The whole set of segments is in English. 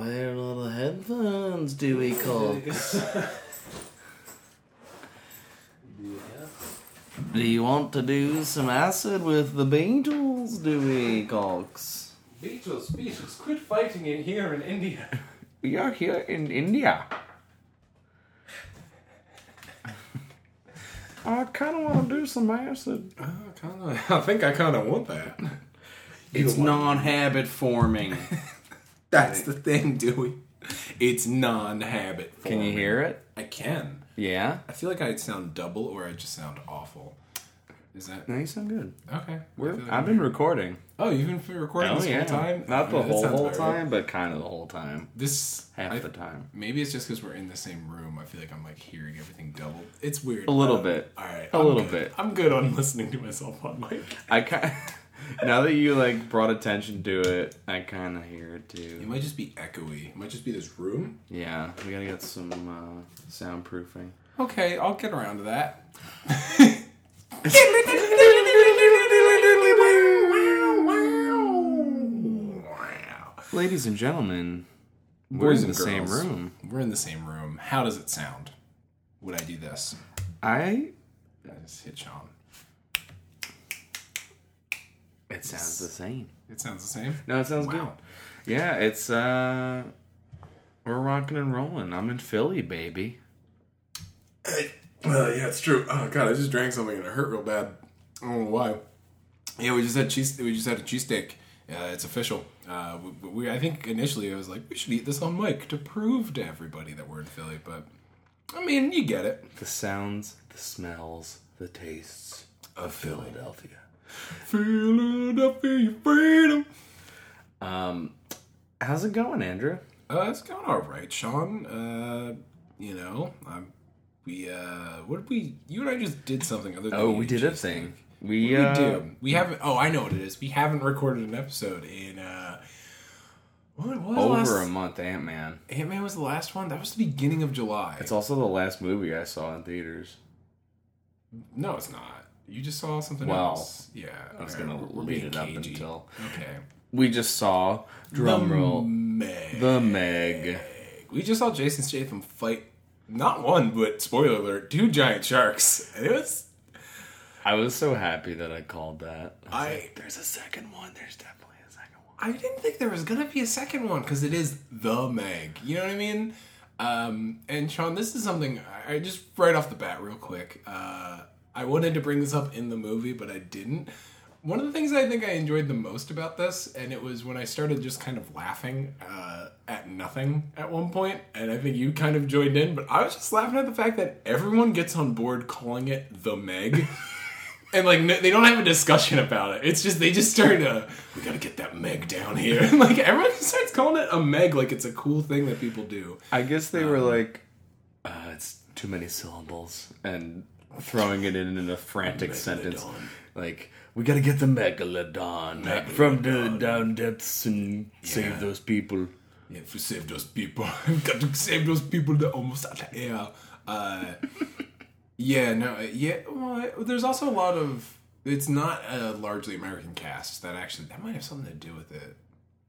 Where are the headphones, Dewey Cox? Do you want to do some acid with the Beatles, Dewey Cox? Beatles, Beatles, quit fighting in here in India. We are here in India. I kind of want to do some acid. Uh, kinda, I think I kind of want that. It's non-habit forming. That's the thing, Dewey. It's non-habit. Can you hear it? I can. Yeah. I feel like I sound double, or I just sound awful. Is that No, you sound good. okay? We're, like I've been here. recording. Oh, you've been recording this whole time? Not the Yeah, whole whole right. time, but kind of the whole time. This Half I- the time. Maybe it's just because we're in the same room. I feel like I'm like hearing everything double. It's weird. A little Uh, bit. All right. A I'm little good. bit. I'm good on listening to myself on mic. I kind now that you like brought attention to it, I kind of hear it too. It might just be echoey. It might just be this room. Yeah, we gotta get some uh, soundproofing. Okay, I'll get around to that. Ladies and gentlemen, we're Boys in the same girls. room. We're in the same room. How does it sound? Would I do this? I. I just hit Sean. It sounds the same. It sounds the same. No, it sounds Wow. good. Yeah, it's uh, we're rocking and rolling. I'm in Philly, baby. Well, yeah, it's true. Oh god, I just drank something and it hurt real bad. I don't know why. Yeah, we just had cheese. We just had a cheesesteak. Uh, it's official. Uh, we, we, I think initially I was like, we should eat this on mic to prove to everybody that we're in Philly. But I mean, you get it. The sounds, the smells, the tastes Of Philly. Philadelphia. Philadelphia freedom. Um, how's it going, Andrew? Uh, it's going all right, Sean. Uh, you know, I'm. We uh, what did we? You and I just did something other than Oh, we did a thing. What We, did uh, we do? We haven't. Oh, I know what it is. We haven't recorded an episode in. uh What was the over last? a month. Ant Man. Ant Man was the last one. That was the beginning of July. It's also the last movie I saw in theaters. no, it's not. You just saw something Well, else. Yeah, I was gonna we're- we're lead it up cagey. until Okay. we just saw drum roll Meg. the Meg. We just saw Jason Statham fight not one, but spoiler alert, two giant sharks. And it was I was so happy that I called that. I, I- like, there's a second one. There's definitely a second one. I didn't think there was gonna be a second one because it is the Meg. You know what I mean? Um, and Sean, this is something I I just right off the bat, real quick. Uh, I wanted to bring this up in the movie, but I didn't. One of the things I think I enjoyed the most about this, and it was when I started just kind of laughing uh, at nothing at one point, and I think you kind of joined in, but I was just laughing at the fact that everyone gets on board calling it the Meg. And like no, they don't have a discussion about it. It's just they just start to we gotta get that Meg down here. And like everyone just starts calling it a Meg like it's a cool thing that people do. I guess they Um, were like, uh, it's too many syllables, and throwing it in in a frantic sentence. Like, we gotta get the megalodon, from the down depths and Yeah. save those people. Yeah, to save those people. We've got to save those people that almost out of air. Uh, yeah, no, uh, yeah. Well, there's also a lot of. It's not a largely American cast. That actually that might have something to do with it.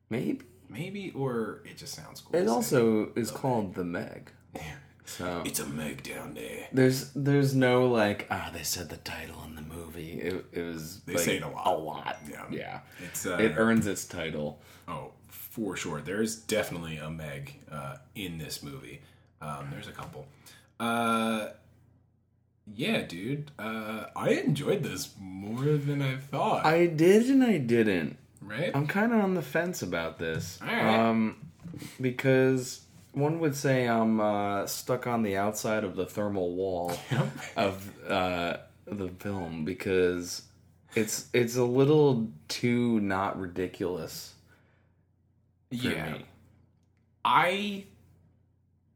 Maybe Maybe, or it just sounds cool. it to say. also is called the Meg. So it's a Meg down there. there's there's no like ah they said the title in the movie. It, it was They like, say it a lot. A lot. Yeah. Yeah. It's uh, It earns its title. Oh, for sure. There's definitely a Meg uh, in this movie. Um, there's a couple. Uh, yeah, dude. Uh, I enjoyed this more than I thought. I did and I didn't. right? I'm kind of on the fence about this. Um, because one would say I'm uh, stuck on the outside of the thermal wall of uh, the film because it's it's a little too not ridiculous. for yeah. me. I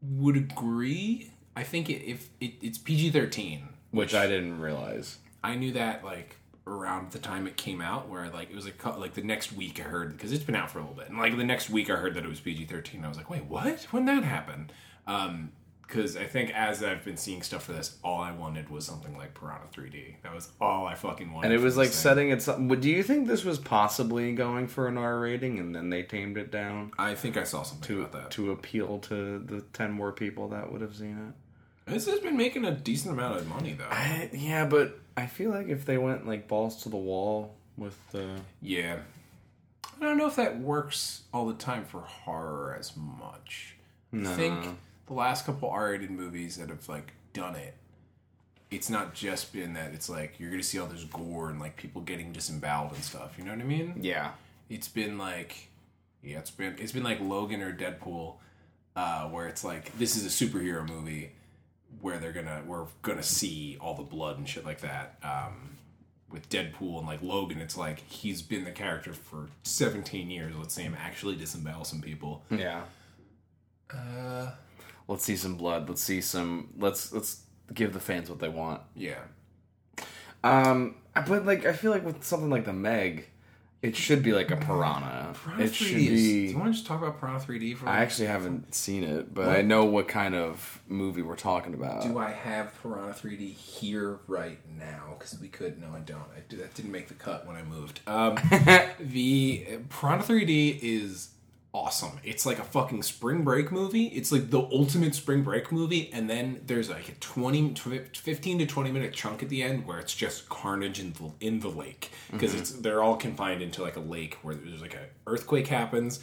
would agree. I think it, if it, it's PG thirteen, which I didn't realize. I knew that like around the time it came out, where like it was like like the next week I heard because it's been out for a little bit, and like the next week I heard that it was PG thirteen. I was like, wait, what? When that happen? Um, because I think as I've been seeing stuff for this, all I wanted was something like Piranha 3D. That was all I fucking wanted. And it was like setting it. But do you think this was possibly going for an R rating and then they tamed it down I think I saw something to about that. to appeal to the ten more people that would have seen it? This has been making a decent amount of money though. I, yeah, but I feel like if they went like balls to the wall with the Yeah. I don't know if that works all the time for horror as much. I think the last couple R-rated movies that have like done it, it's not just been that it's like you're gonna see all this gore and like people getting disemboweled and stuff. You know what I mean? yeah It's been like, yeah, it's been it's been like Logan or Deadpool, uh, where it's like this is a superhero movie where they're gonna we're gonna see all the blood and shit like that. Um, with Deadpool and like Logan, it's like he's been the character for 17 years. Let's see him actually disembowel some people. yeah. Uh, Let's see some blood. Let's see some. Let's let's give the fans what they want. yeah. Um, but like I feel like with something like the Meg, it should be like a piranha. Piranha it 3D should is, do you want to just talk about Piranha 3D for a I actually haven't seen it, but What? I know what kind of movie we're talking about. Do I have Piranha 3D here right now? Because we could. No, I don't. I do, that didn't make the cut when I moved. Um, the Piranha 3D is awesome. It's like a fucking spring break movie. It's like the ultimate spring break movie. And then there's like a 20, 15 to 20 minute chunk at the end where it's just carnage in the, in the lake. Because it's they're all confined into like a lake where there's like an earthquake happens.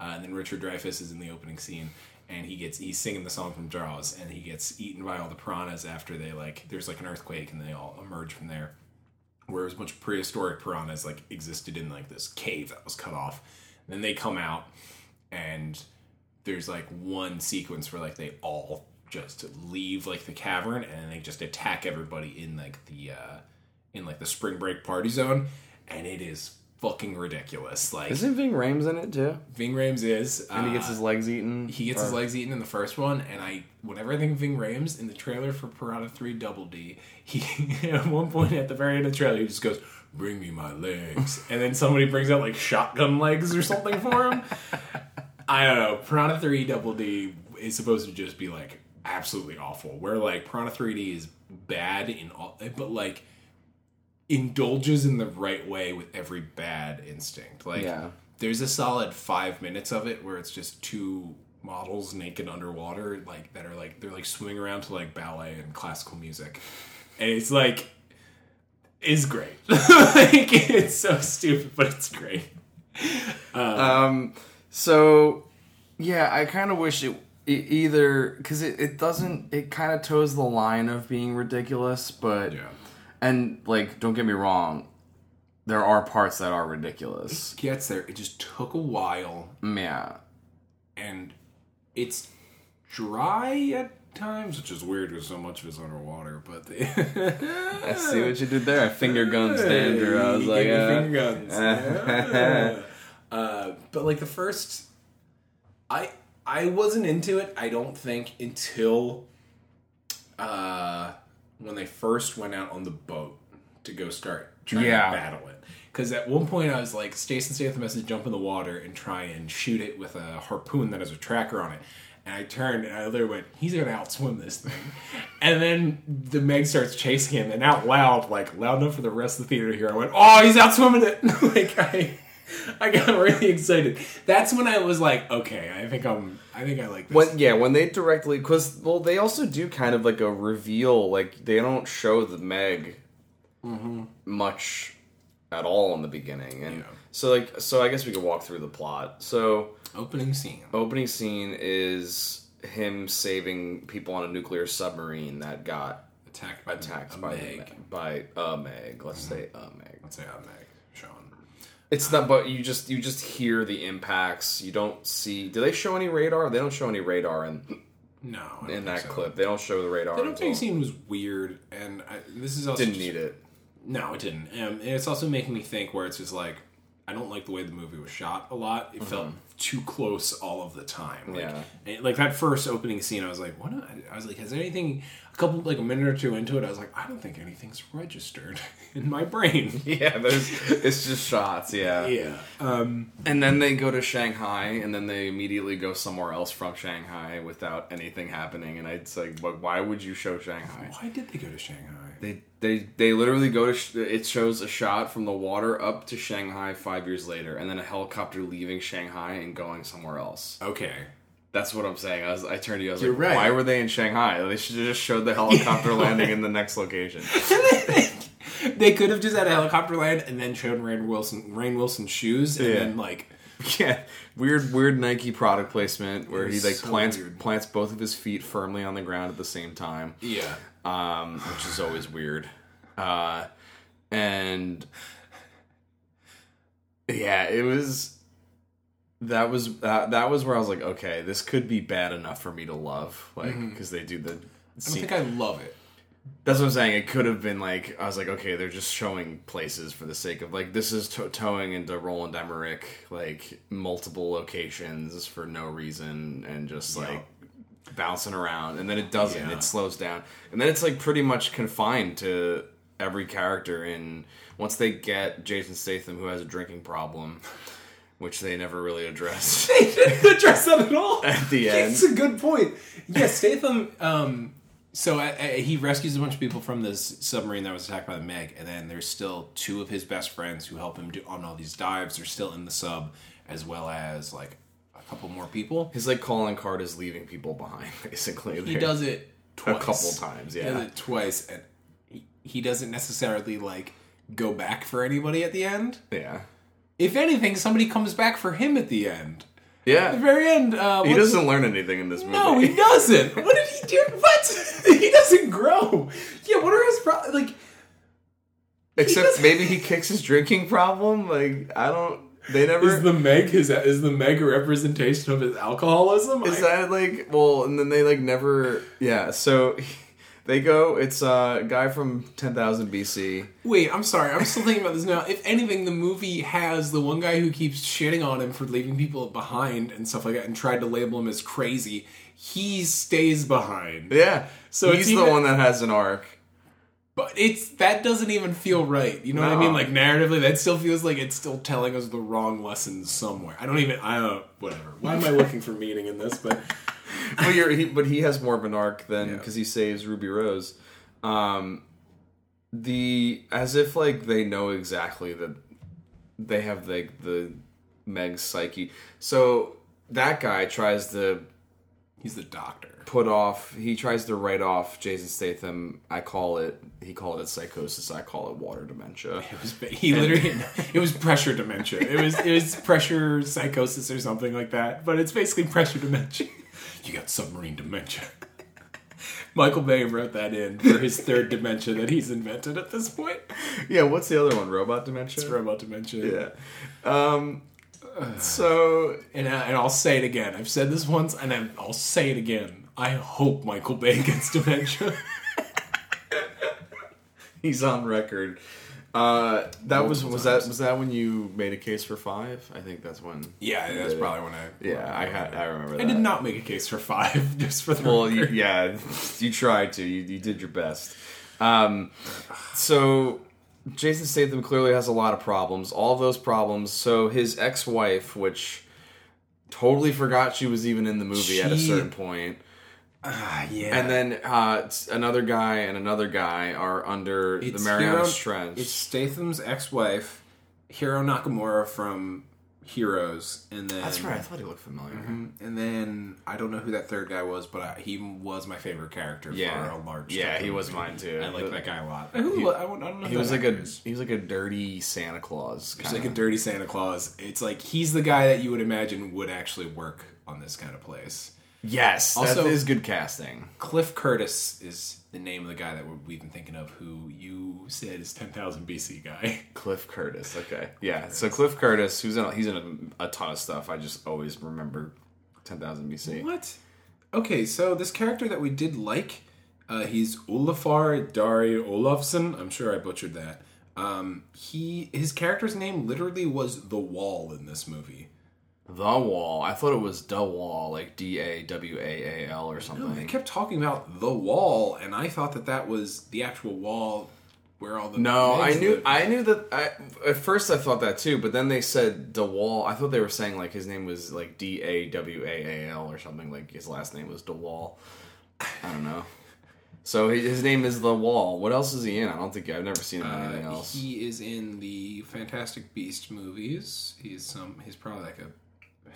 Uh, and then Richard Dreyfuss is in the opening scene, and he gets he's singing the song from Jaws, and he gets eaten by all the piranhas after they like there's like an earthquake, and they all emerge from there. Whereas a bunch of prehistoric piranhas like existed in like this cave that was cut off. And then they come out, and there's like one sequence where like they all just leave like the cavern, and they just attack everybody in like the uh in like the spring break party zone, and it is fucking ridiculous. Like Isn't Ving Rhames in it too? Ving Rhames is, And he gets uh, his legs eaten. he gets his legs eaten in the first one, and I whenever I think of Ving Rhames in the trailer for Piranha Three Double D, he at one point at the very end of the trailer he just goes, "Bring me my legs," and then somebody brings out like shotgun legs or something for him. I don't know. Piranha Three Double D is supposed to just be like absolutely awful. Where like Piranha Three D is bad in all, but like indulges in the right way with every bad instinct. Like Yeah. there's a solid five minutes of it where it's just two models naked underwater, like that are like they're like swimming around to like ballet and classical music, and it's like is great. like it's so stupid, but it's great. Um. So, yeah, I kind of wish it, e either because it, it doesn't. It kind of toes the line of being ridiculous, but Yeah. and like, don't get me wrong, there are parts that are ridiculous. Gets there. It just took a while, Yeah. and it's dry at times, which is weird because so much of it's underwater. But the I see what you did there. I finger guns Dander. I was like, uh, finger guns. Yeah. Uh, but like the first, I I wasn't into it. I don't think until uh, when they first went out on the boat to go start trying Yeah. to battle it. Because at one point I was like, Stason Statham has to jump in the water and try and shoot it with a harpoon that has a tracker on it. And I turned and I literally went, he's gonna outswim this thing. and then the Meg starts chasing him, and out loud, like loud enough for the rest of the theater to hear, I went, oh, he's outswimming it! like I, I got really excited. That's when I was like, okay, I think I'm, I think I like this. When yeah, when they directly because well, they also do kind of like a reveal. Like they don't show the Meg mm-hmm. much at all in the beginning, and Yeah. so like so I guess we could walk through the plot. So Opening scene. opening scene is him saving people on a nuclear submarine that got Attacked by attacked a by Meg. by a Meg. Let's mm-hmm. say a Meg. Let's say a Meg. It's not, but you just you just hear the impacts. You don't see. Do they show any radar? They don't show any radar in No, in that so. clip. They don't show the radar. The opening scene was weird, and I, this is also didn't just- need it. No, it didn't. Um, and it's also making me think where it's just like I don't like the way the movie was shot a lot. It felt too close all of the time. Like, Yeah. and, like that first opening scene, I was like, "What?" I was like, "Has anything?" A couple, like a minute or two into it, I was like, "I don't think anything's registered in my brain." Yeah, there's it's just shots, yeah. yeah. Um, And then they go to Shanghai, and then they immediately go somewhere else from Shanghai without anything happening. And I'd say, but why would you show Shanghai? why did they go to Shanghai? They they they literally go to. Sh- it shows a shot from the water up to Shanghai five years later, and then a helicopter leaving Shanghai and going somewhere else. Okay. That's what I'm saying. I was I turned to you. I was You're like, right. why were they in Shanghai? They should have just showed the helicopter landing in the next location. they could have just had a helicopter land and then shown Rainn Wilson, Rainn Wilson's shoes, and Yeah. then like Yeah, weird, weird Nike product placement where he was like so plants weird. plants both of his feet firmly on the ground at the same time, yeah. um, which is always weird. Uh, and yeah, it was that was that, that was where I was like, okay, this could be bad enough for me to love, like mm-hmm. because they do the. I don't think I love it. That's what I'm saying. It could have been like I was like, okay, they're just showing places for the sake of like this is to- towing into Roland Emmerich like multiple locations for no reason and just Yeah. like bouncing around, and then it doesn't. Yeah. It slows down, and then it's like pretty much confined to every character. And once they get Jason Statham, who has a drinking problem, which they never really address They didn't address that at all. at the end. It's a good point. Yes, Statham. Um, so uh, uh, he rescues a bunch of people from this submarine that was attacked by the Meg, and then there's still two of his best friends who help him do on all these dives. They're still in the sub, as well as like a couple more people. His like calling card is leaving people behind, basically. He does it twice. couple times, He yeah. does it twice, and he, he doesn't necessarily like go back for anybody at the end. Yeah. If anything, somebody comes back for him at the end. Yeah. At the very end, uh, He doesn't learn anything in this movie. No, he doesn't. What did he do? What? he doesn't grow. Yeah, what are his pro- like? Except doesn't- maybe he kicks his drinking problem. Like I don't. They never. Is the Meg his is the Meg a representation of his alcoholism? Is I- that like well? And then they like never. Yeah. So they go. It's a guy from ten thousand BC. Wait, I'm sorry. I'm still thinking about this now. If anything, the movie has the one guy who keeps shitting on him for leaving people behind and stuff like that, and tried to label him as crazy. He stays behind. Yeah. So he's the one that has an arc. But it's that doesn't even feel right. You know what I mean? Like narratively, that still feels like it's still telling us the wrong lessons somewhere. I don't even. I don't. Whatever. Why am I looking for meaning in this? But But, you're, he, but he has more of an arc than Yeah. because he saves Ruby Rose. Um, the as if like they know exactly that they have like the Meg's psyche. So that guy tries to he's the doctor. put off. He tries to write off Jason Statham. I call it. He called it psychosis. I call it water dementia. It was he literally it was pressure dementia. It was it was pressure psychosis or something like that. But it's basically pressure dementia. You got submarine dementia. Michael Bay wrote that in for his third dementia that he's invented at this point. Yeah. What's the other one? Robot dementia. It's robot dementia. yeah. Um. So And, I, and I'll say it again. I've said this once, and I- I'll say it again. I hope Michael Bay gets dementia. he's on record. Uh, that was was times. that was that when you made a case for five? I think that's when. yeah, that's Yeah. probably when I. Yeah, I had I remember that. I did not make a case for five, just for the Well, you, yeah, you tried to. You, you did your best. Um, so Jason Statham clearly has a lot of problems. All those problems. So his ex-wife, which totally forgot she was even in the movie at a certain point, Ah, yeah. and then uh, another guy and another guy are under the Marianas Trench. It's Statham's ex-wife, Hiro Nakamura from Heroes, and then That's right. I thought he looked familiar. And then I don't know who that third guy was, but I, he was my favorite character Yeah, for a large. yeah, he was movie. mine too. I like But- that guy a lot. Who, I, don't know. He was that like a he was like a dirty Santa Claus. He's like a dirty Santa Claus. It's like he's the guy that you would imagine would actually work on this kind of place. Yes, Also- that is good casting. Cliff Curtis is the name of the guy that we've been thinking of, who you said is 10,000 BC guy. Cliff Curtis. Okay, yeah. So Cliff Curtis, who's in he's in a, a ton of stuff. I just always remember ten thousand BC. What? Okay, so this character that we did like, uh, he's Olafur Darri Olafsson. I'm sure I butchered that. Um, he his character's name literally was the Wall in this movie. The Wall. I thought it was the Wall, like D A W A A L or something. No, They kept talking about the Wall, and I thought that that was the actual wall where all the No, I knew live. I knew that. I, at first, I thought that too, but then they said the DeWall. I thought they were saying like his name was like D A W A A L or something. Like his last name was DeWall. I don't know. So his name is the Wall. What else is he in? I don't think I've never seen him in anything Uh, else. he is in the Fantastic Beast movies. He's some. He's probably like a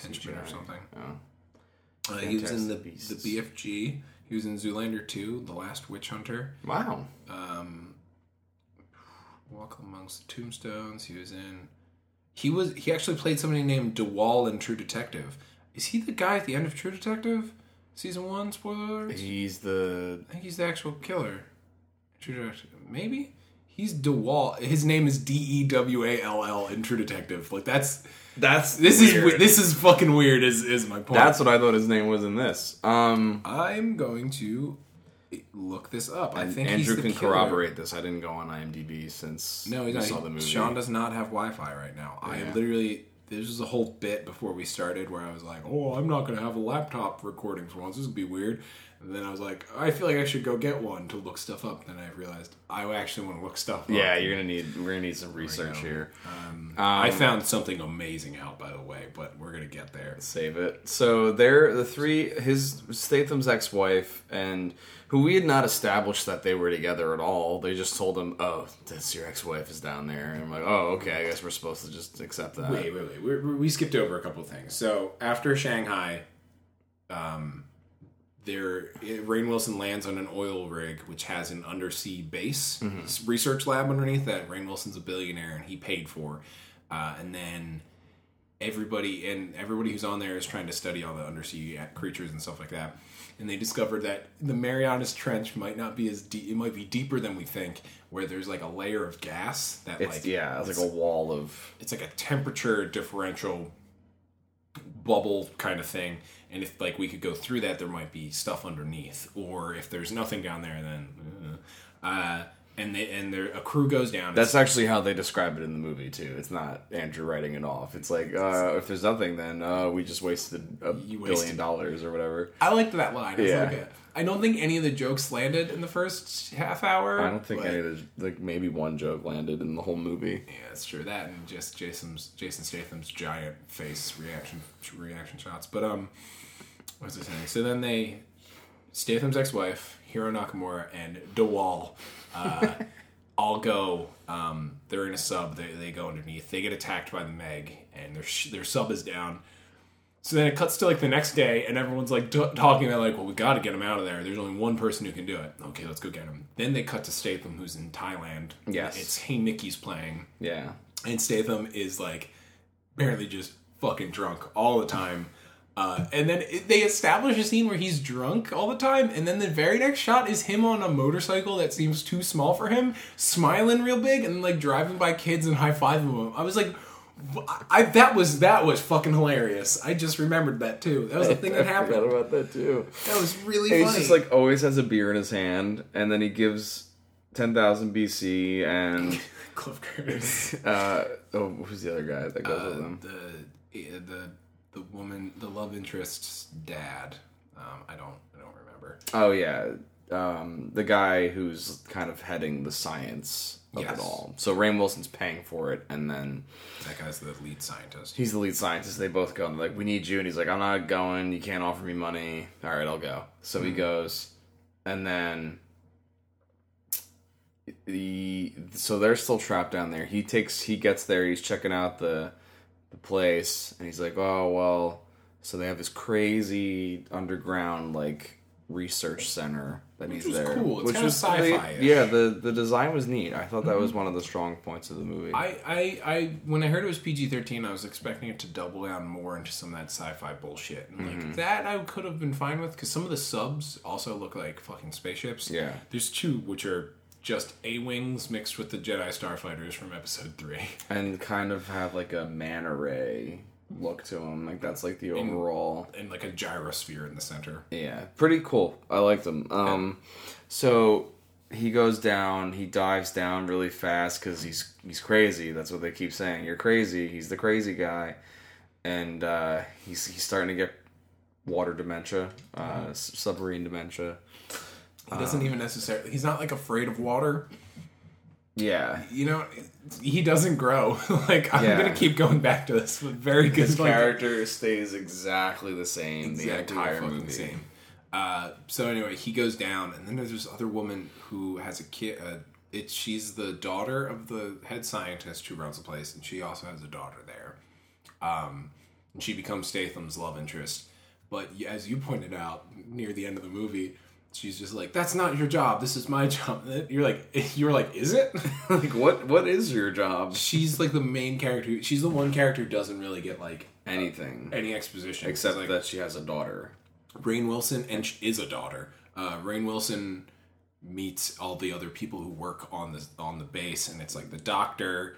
henchman or something. Oh. Uh, he was in the Fantastic the BFG. He was in Zoolander 2, The Last Witch Hunter. Wow. Um, Walk Amongst the Tombstones. He was in. He was. He actually played somebody named DeWall in True Detective. Is he the guy at the end of True Detective, season one? Spoiler alert. He's the I think he's the actual killer. True Detective. Maybe he's DeWall. His name is D E W A L L in True Detective. Like that's that's this is this is fucking weird. Is is my point? that's what I thought his name was in this. Um, I'm going to look this up. I think Andrew he's can killer. corroborate this. I didn't go on IMDb since No, he's we not. saw the movie. Sean does not have Wi-Fi right now. I literally. This was a whole bit before we started where I was like, "Oh, I'm not going to have a laptop recording for once. This would be weird." And then I was like, "I feel like I should go get one to look stuff up." Then I realized I actually want to look stuff up. Yeah, you're gonna need we're gonna need some research here. Um, Um, I found something amazing out, by the way, but we're gonna get there. Save it. So they're the three his Statham's ex-wife and who we had not established that they were together at all. They just told him, "Oh, that's your ex-wife is down there," and I'm like, "Oh, okay. I guess we're supposed to just accept that." Wait, wait, wait. we we skipped over a couple of things. So after Shanghai, um, there Rainn Wilson lands on an oil rig which has an undersea base s- research lab underneath that. Rainn Wilson's a billionaire and he paid for, uh, and then everybody and everybody who's on there is trying to study all the undersea creatures and stuff like that. And they discovered that the Marianas Trench might not be as deep; it might be deeper than we think. Where there's like a layer of gas that It's like yeah, it's like a wall of it's like a temperature differential bubble kind of thing and if like we could go through that there might be stuff underneath or if there's nothing down there then uh, uh and they and there a crew goes down That's actually how they describe it in the movie too. It's not Andrew writing it off. It's like uh, if there's nothing, then uh, we just wasted a You billion dollars or whatever. i liked that line I, Yeah. like, I don't think any of the jokes landed in the first half hour I don't think but- any of the like maybe one joke landed in the whole movie. yeah that's true that and just jason's jason statham's giant face reaction reaction shots but um what's I saying so then they Statham's ex-wife, Hiro Nakamura, and DeWall uh, all go. Um, they're in a sub. They, they go underneath. They get attacked by the Meg, and their sh- their sub is down. So then it cuts to like the next day, and everyone's like t- talking about like, well, we got to get him out of there. There's only one person who can do it. Okay, let's go get him. Then they cut to Statham, who's in Thailand. Yes. it's Hey Mickey's playing, Yeah. and Statham is like apparently just fucking drunk all the time. Uh, and then it, they establish a scene where he's drunk all the time, and then the very next shot is him on a motorcycle that seems too small for him, smiling real big, and like driving by kids and high fiving them. I was like, I that was that was fucking hilarious. I just remembered that too. That was the thing that happened. I forgot about that too. That was really He's funny. just like always has a beer in his hand, and then he gives ten thousand BC and Cliff Curtis. uh, oh, who's the other guy that goes with Uh, him? the eh, the the woman, the love interest's dad. Um, I don't I don't remember. Oh yeah, um, the guy who's kind of heading the science of Yes. it all. So Rainn Wilson's paying for it, and then That guy's the lead scientist. he's the lead scientist. They both go and they're like, "We need you," and he's like, "I'm not going. You can't offer me money. All right, I'll go." So he hmm. goes, and then the so they're still trapped down there. He takes he gets there. He's checking out the the place, and he's like, "Oh well." So they have this crazy underground like research center that he's was there, cool. It's kinda they- sci-fi-ish. yeah, the the design was neat. I thought that was one of the strong points of the movie. I, I, I when I heard it was PG thirteen, I was expecting it to double down more into some of that sci-fi bullshit, and Mm-hmm. like that I could have been fine with because some of the subs also look like fucking spaceships. Yeah. there's two which are just A wings mixed with the Jedi starfighters from Episode three. and kind of have like a man ray look to them. Like that's like the overall. and like a gyrosphere in the center. Yeah, pretty cool. I like them. Um, so he goes down. He dives down really fast because he's he's crazy. That's what they keep saying. You're crazy. He's the crazy guy, and uh, he's he's starting to get water dementia, uh, s- submarine dementia. He doesn't even necessarily. He's not like afraid of water. Yeah, You know, he doesn't grow. like I'm Yeah. gonna keep going back to this, but very good. his like, character stays exactly the same exactly the entire movie. Same. Uh, so anyway, he goes down, and then there's this other woman who has a kid. Uh, it she's the daughter of the head scientist who runs the place, and she also has a daughter there. Um, and she becomes Statham's love interest. But as you pointed out near the end of the movie, she's just like, "That's not your job. This is my job." And You're like, you're like, is it? like what what is your job? she's like the main character. She's the one character who doesn't really get like Anything any exposition except like that she has a daughter. Rainn Wilson and she is a daughter. Uh, Rainn Wilson meets all the other people who work on the on the base, and it's like the doctor,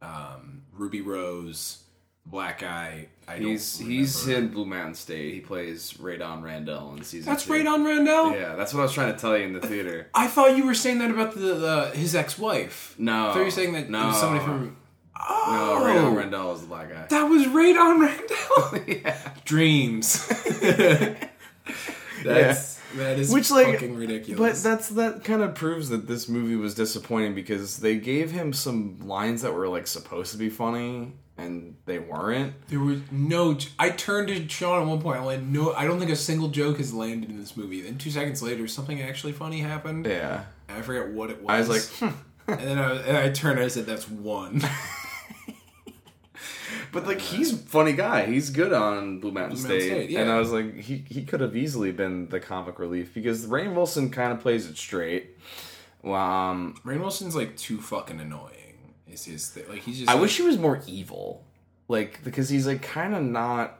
um, Ruby Rose, black guy. I He's don't he's in Blue Mountain State. He plays Radon Randall in season. That's two. Radon Randall. Yeah, that's what I was trying to tell you in the theater. I thought you were saying that about the, the his ex wife. No, I thought you were saying that no, somebody from. Oh, no. Oh, Radon Randall is the black guy. That was Radon Randall. yeah. Dreams. That's that is Which, like, fucking ridiculous. But that's that kind of proves that this movie was disappointing because they gave him some lines that were like supposed to be funny and they weren't. There was no. I turned to Sean at one point. I went, "No, I don't think a single joke has landed in this movie." Then two seconds later, something actually funny happened. Yeah, And I forget what it was. I was like, hmm. and then I, and I turned and I said, "That's one." but like he's a funny guy. He's good on Blue Mountain, Blue Mountain State, State, yeah. and I was like, he he could have easily been the comic relief because Rainn Wilson kind of plays it straight. Um, Rainn Wilson's like too fucking annoying. Is his thing. like he's just. I like- wish he was more evil, like because he's like kind of not.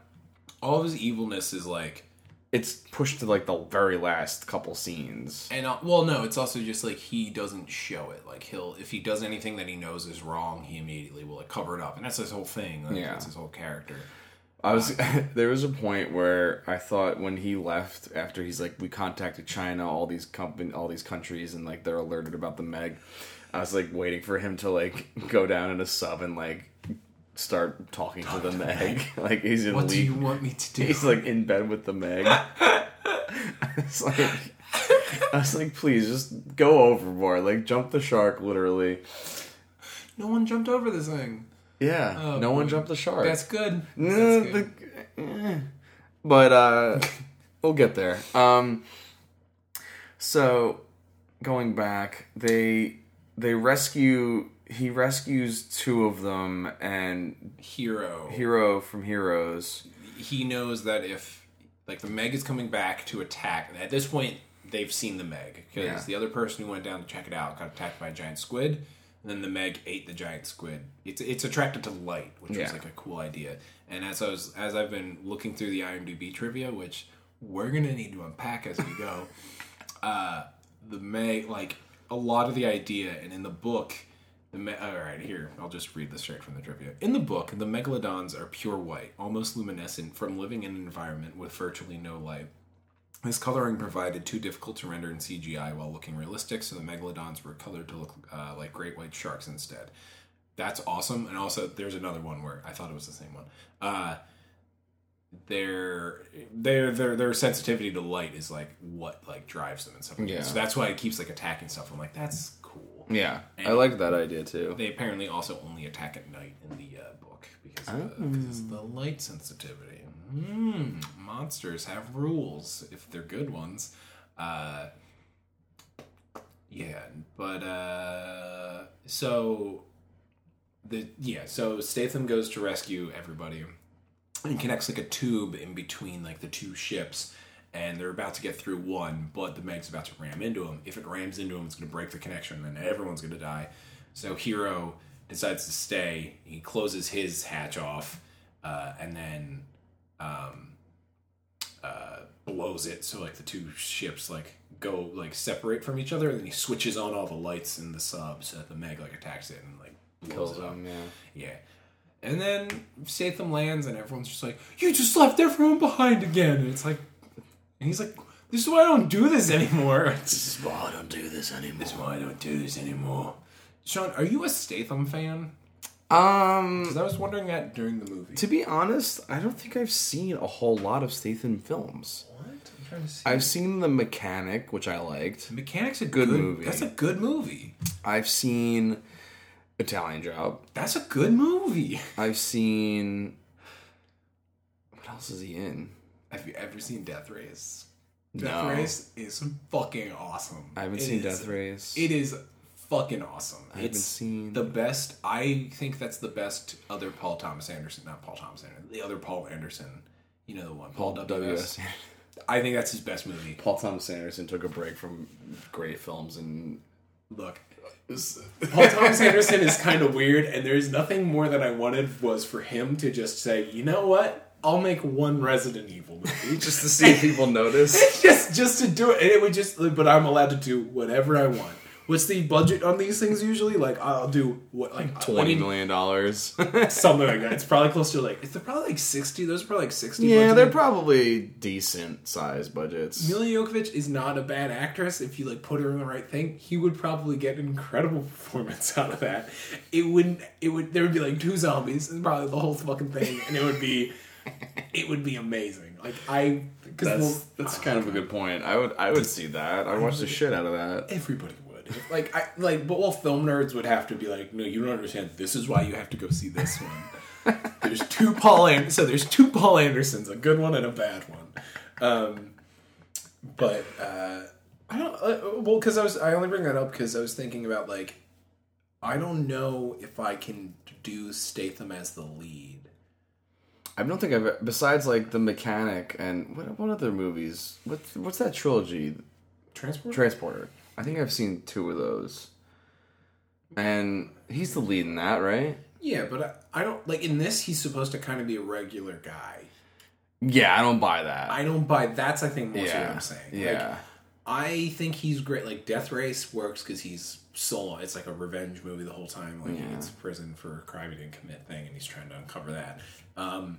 all of his evilness is like. It's pushed to like the very last couple scenes. And uh, well, no, it's also just like he doesn't show it. Like he'll, if he does anything that he knows is wrong, he immediately will like cover it up, and that's his whole thing. Like, Yeah. that's his whole character. I was there was a point where I thought when he left after he's like we contacted China, all these company, all these countries, and like they're alerted about the Meg. I was like waiting for him to like go down in a sub and like start talking to the Meg. like he's in What do league. you want me to do? He's like in bed with the Meg. it's like, I was like, please just go overboard, like jump the shark, literally. no one jumped over this thing. Yeah, Oh, no one boy. jumped the shark. That's good. No, That's good. the, eh. but uh, we'll get there. Um, so going back, they they rescue. He rescues two of them, and Hiro. Hiro from Heroes. he knows that if like the Meg is coming back to attack, at this point they've seen the Meg because Yeah. the other person who went down to check it out got attacked by a giant squid, and then the Meg ate the giant squid. It's it's attracted to light, which Yeah. was like a cool idea. And as I was as I've been looking through the IMDb trivia, which we're gonna need to unpack as we go, uh, the Meg like a lot of the idea, and in the book. Me- all right, here I'll just read this straight from the trivia. In the book, the megalodons are pure white, almost luminescent, from living in an environment with virtually no light. This coloring provided too difficult to render in CGI while looking realistic, so the megalodons were colored to look uh, like great white sharks instead. That's awesome. And also, there's another one where I thought it was the same one. Uh, their their their their sensitivity to light is like what like drives them and stuff. Like Yeah. that. So that's why it keeps like attacking stuff. I'm like, that's Yeah, I like that idea too. They apparently also only attack at night in the uh, book because of the, because of the light sensitivity. Mm, monsters have rules if they're good ones. Uh, yeah, but uh, so the yeah, so Statham goes to rescue everybody and connects like a tube in between like the two ships and they're about to get through one but the meg's about to ram into him if it rams into him it's going to break the connection and everyone's going to die so Hiro decides to stay he closes his hatch off uh, and then um, uh, blows it so like the two ships like go like separate from each other and then he switches on all the lights in the sub so that the meg like attacks it and like blows Kills it up him, yeah. yeah. And then Statham lands, and everyone's just like, "You just left everyone behind again." And it's like, and he's like, This is why I don't do this anymore. This is why I don't do this anymore. This is why I don't do this anymore. Sean, are you a Statham fan? Um, Because I was wondering that during the movie. to be honest, I don't think I've seen a whole lot of Statham films. What? I'm trying to see. I've seen The Mechanic, which I liked. Mechanic's a Good good, movie. That's a good movie. I've seen Italian Job. That's a good movie. I've seen. What else is he in? Have you ever seen Death Race? Death No. Race is fucking awesome. I haven't It seen is- Death Race. It is fucking awesome. I haven't it's seen- the best. I think that's the best other Paul Thomas Anderson, not Paul Thomas Anderson, the other Paul Anderson. You know the one, Paul, Paul W. S. I think that's his best movie. Paul Thomas Anderson took a break from great films and Look, Paul Thomas Anderson is kind of weird, and there's nothing more that I wanted was for him to just say, you know what? I'll make one Resident Evil movie just to see if people notice. just just to do it, and it would just. But I'm allowed to do whatever I want. What's the budget on these things usually? Like I'll do what like Twenty million dollars. something like that. It's probably close to like. It's probably like sixty. Those are probably like sixty. yeah, budgeted. they're probably decent size budgets. Milla Jovovich is not a bad actress. If you like put her in the right thing, he would probably get an incredible performance out of that. It wouldn't. It would. There would be like two zombies and probably the whole fucking thing, and it would be. It would be amazing. Like I, because That's that's kind of a good point. I would I would see that. I watch the shit out of that. everybody would. Like I like, but well, film nerds would have to be like, no, you don't understand. This is why you have to go see this one. there's two Paul An- so there's two Paul Andersons, a good one and a bad one. Um, but uh, I don't. Uh, well, because I was I only bring that up because I was thinking about like, I don't know if I can do Statham as the lead. I don't think I've besides like the mechanic and what what other movies? What's what's that trilogy? Transport. Transporter. I think I've seen two of those. And he's the lead in that, right? yeah, but I, I don't like in this. He's supposed to kind of be a regular guy. Yeah, I don't buy that. I don't buy. That's I think more so what I'm saying. Like, yeah. I think he's great. Like Death Race works because he's solo. It's like a revenge movie the whole time. Like he Yeah. gets prison for a crime he didn't commit thing, and he's trying to uncover that. Um,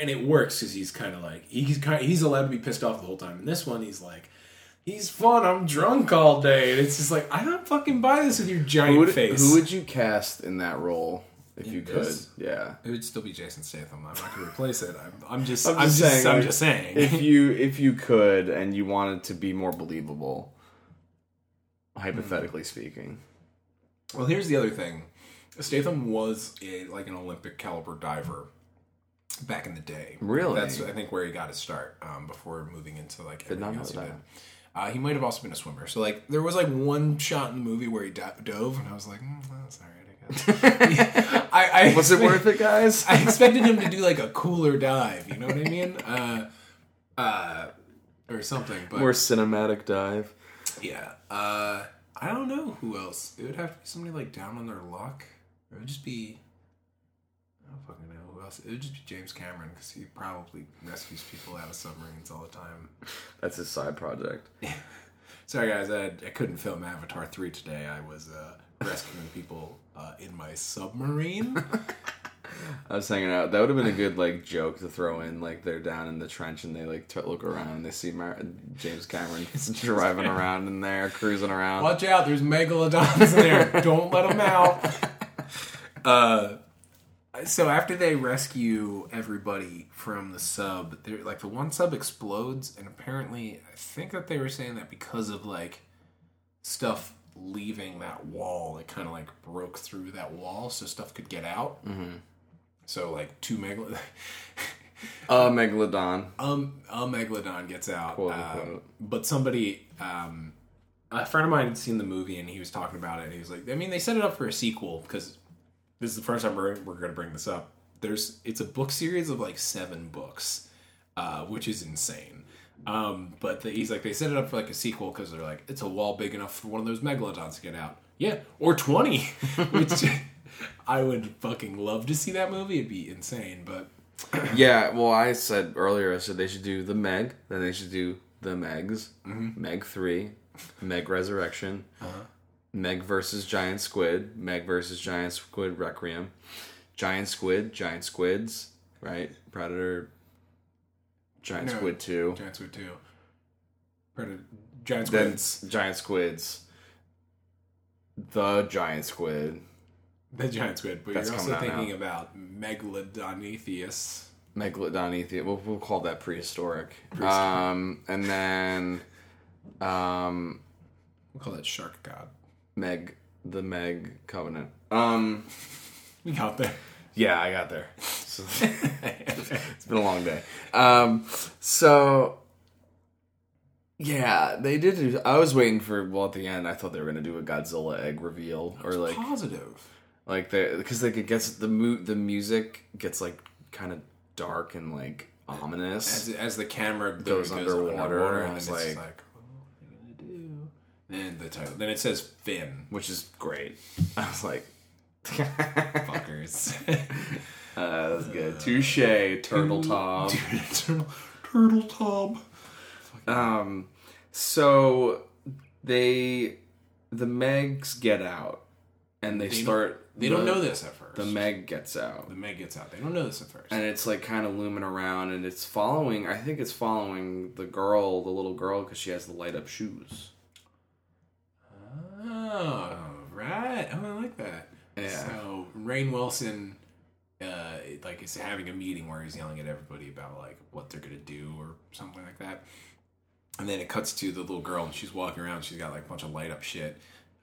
and it works because he's kind of like he's kind he's allowed to be pissed off the whole time. In this one, he's like. He's fun. I'm drunk all day, and it's just like I don't fucking buy this with your giant who, would, face. who would you cast in that role if In you could? Yeah. It would still be Jason Statham. I'm not gonna replace it. I'm, I'm just. I'm I'm just just. saying, I'm like, just saying. If you if you could and you wanted to be more believable, hypothetically speaking. Well, here's the other thing. Statham was a, like an Olympic caliber diver back in the day. Really? That's I think where he got his start um, before moving into like Did not everything else he that. did. Uh, he might have also been a swimmer. So like there was like one shot in the movie where he do- dove, and I was like, mm, that's all right, I. I, Was it worth it, guys? I expected him to do like a cooler dive. You know what I mean? Uh, uh, or something. But More cinematic dive. yeah. Uh, I don't know who else. It would have to be somebody like down on their luck. It would just be. I don't fucking know who else. It would just be James Cameron because he probably rescues people out of submarines all the time. That's his side project. Sorry guys, I, I couldn't film Avatar three today. I was uh, rescuing people uh, in my submarine. I was hanging out. That would have been a good like joke to throw in. Like they're down in the trench and they like t- look around and they see Mar- James Cameron driving around in there, cruising around. Watch out! There's megalodons in there. Don't let them out. Uh, so after they rescue everybody from the sub, they're like the one sub explodes, and apparently, I think that they were saying that because of like stuff leaving that wall, it kind of like broke through that wall, so stuff could get out. Mm-hmm. So like two megal. a Megalodon. um a megalodon gets out Quote, uh, unquote. but somebody um a friend of mine had seen the movie and he was talking about it and he was like i mean they set it up for a sequel because this is the first time we're, we're going to bring this up there's it's a book series of like seven books uh which is insane um but the, he's like they set it up for like a sequel because they're like it's a wall big enough for one of those megalodons to get out. Yeah or 20 which i would fucking love to see that movie. It'd be insane but Yeah, well, I said earlier, I said they should do the Meg, then they should do the Megs, Meg 3, Meg Resurrection, Meg versus Giant Squid, Meg versus Giant Squid Requiem, Giant Squid, Giant Squids, right? Predator, Giant No. Squid 2. Giant Squid 2 Predator, giant then squids. giant squids. The giant squid. The giant squid, but That's you're also out thinking about Megalodonethius. Megalodon We'll, we'll call that prehistoric. Prehistoric. Um, and then, um, We'll call that Shark God. Meg, the Meg Covenant. Um, We got there. Yeah, I got there. So, it's been a long day. Um, so yeah, they did. do- I was waiting for well at the end. I thought they were gonna do a Godzilla egg reveal or like Positive. like the because like it gets the mu- the music gets like kind of dark and like ominous. As, as the camera Goes literally underwater, and and it's like- like, what gonna do? Then the title. Then it says Fin. which is great. I was like, Fuckers. uh, that's good. Touche, Turtle Top. turtle, turtle Tom. Um, so they, the Megs get out, and they, They start. They don't the- know this at first. The Meg gets out, the Meg gets out. They don't know this at first. and it's like kind of looming around, and it's following. I think it's following the girl, the little girl, because she has the light up shoes. Oh, right. Oh, I like that. Yeah. So Rainn Wilson, uh, like is having a meeting where he's yelling at everybody about like what they're gonna do or something like that. And then it cuts to the little girl and she's walking around. She's got like a bunch of light up shit.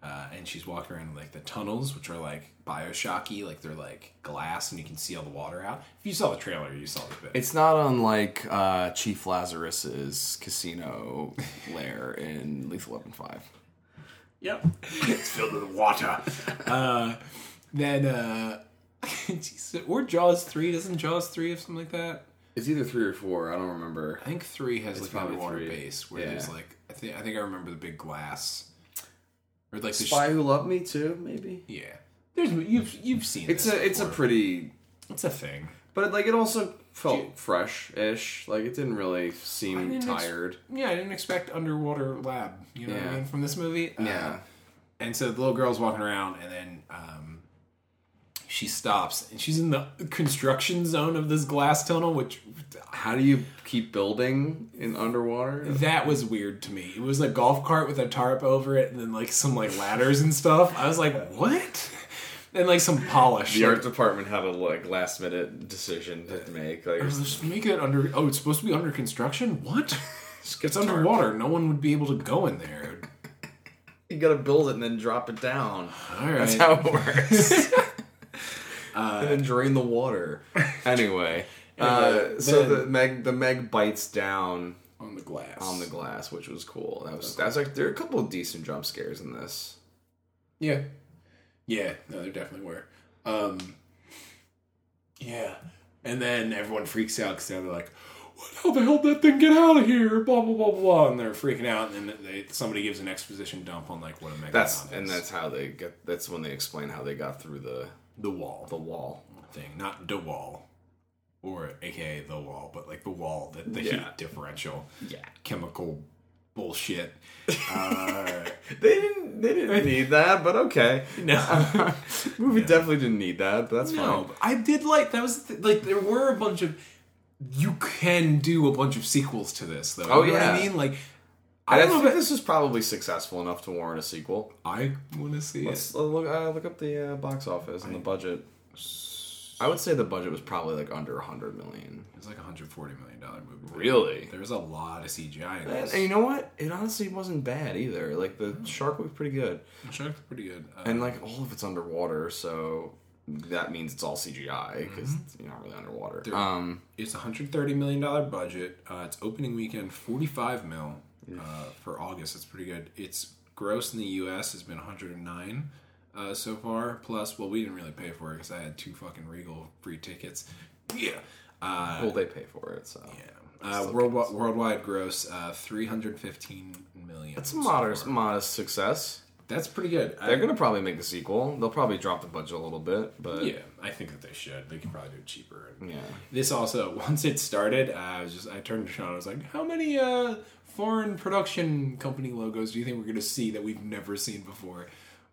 Uh, and she's walking around like the tunnels, which are like Bioshocky, like they're like glass and you can see all the water out. If you saw the trailer, you saw this bit. It's not unlike uh, Chief Lazarus's casino lair in Lethal Weapon Five. Yep. it's filled with water. Uh, then, uh, geez, or Jaws 3. Doesn't Jaws 3 have something like that? It's either three or four. I don't remember. I think 3 has It's like probably underwater three. base where Yeah. there's like, I think, I think I remember the big glass. Or like the. Spy Sh- Who Loved Me too, maybe. yeah. There's, you've, you've seen It's a it's a pretty, It's a thing. but like it also felt you- fresh-ish. Like it didn't really seem didn't ex- tired. Yeah, I didn't expect underwater lab, you know what I mean, from this movie. Uh, yeah, And so the little girl's walking around, and then um, she stops, and she's in the construction zone of this glass tunnel, which how do you keep building in underwater? that was weird to me. It was a golf cart with a tarp over it, and then like some like ladders and stuff. I was like, what? And like some polish. The art department had a like last minute decision to make. Like, just make it under. Oh, it's supposed to be under construction. What? just It's underwater. No one would be able to go in there. You gotta build it and then drop it down. All right. That's how it works. and then drain the water. Anyway, uh, Anyway, so then- the Meg the Meg bites down on the glass. on the glass, which was cool. That was that's like there are a couple of decent jump scares in this. Yeah. Yeah, no, there definitely were. Um, yeah. And then everyone freaks out because they're like, what, how the hell did that thing get out of here? Blah, blah, blah, blah. And they're freaking out. And then they, somebody gives an exposition dump on like what a megalodon That's is. and that's how they get. That's when they explain how they got through the the wall the wall. thing. Not the wall. Or aka the wall, but like the wall, the, the Yeah. heat differential, Yeah, chemical bullshit. Uh, they didn't. They didn't need that, but okay. no. Movie definitely didn't need that, but that's No, fine. I did like that was th- like there were a bunch of you can do a bunch of sequels to this though. Oh, you know what I mean? Like I, I don't know if this is probably successful enough to warrant a sequel. I want to see Let's uh, look uh, look up the uh, box office and the budget. I would say the budget was probably like under hundred million. it. It's like a hundred forty million dollar movie. Really? There's a lot of CGI in this. and you know what? It honestly wasn't bad either. Like the shark looked pretty good, The Shark's pretty good. Uh, and like all of it's underwater, so that means it's all CGI because you're not really underwater. Um, it's a hundred thirty million dollar budget. Uh, it's opening weekend forty five mil uh, for August. It's pretty good. It's gross in the U.S. has been one hundred and nine. Uh, so far, plus, well, we didn't really pay for it because I had two fucking Regal free tickets. Yeah. Uh, well, they pay for it, so Yeah. Uh, worldwide, worldwide gross uh, 315 million. That's a modest modest success. That's pretty good. They're I, gonna probably make a sequel. They'll probably drop the budget a little bit, but yeah, I think that they should. They could probably do it cheaper. And yeah. This also, once it started, uh, I was just I turned to Sean. I was like, "How many uh, foreign production company logos do you think we're going to see that we've never seen before?"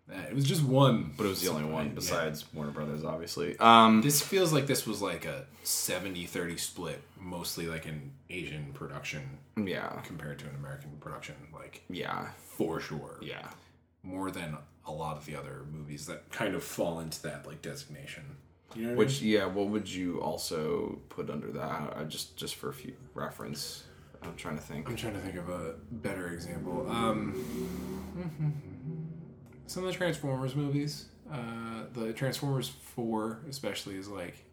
that. It was just one, but it was the only one Yeah. besides Warner Brothers, obviously. Um, This feels like this was like a 70-30 split, mostly like an Asian production yeah, compared to an American production, like yeah, for sure. yeah. More than a lot of the other movies that kind of fall into that like designation. You know what I Which yeah, what would you also put under that? Uh, just just for a few reference. I'm trying to think. I'm trying to think of a better example. Um, some of the Transformers movies, uh, the Transformers Four, especially, is like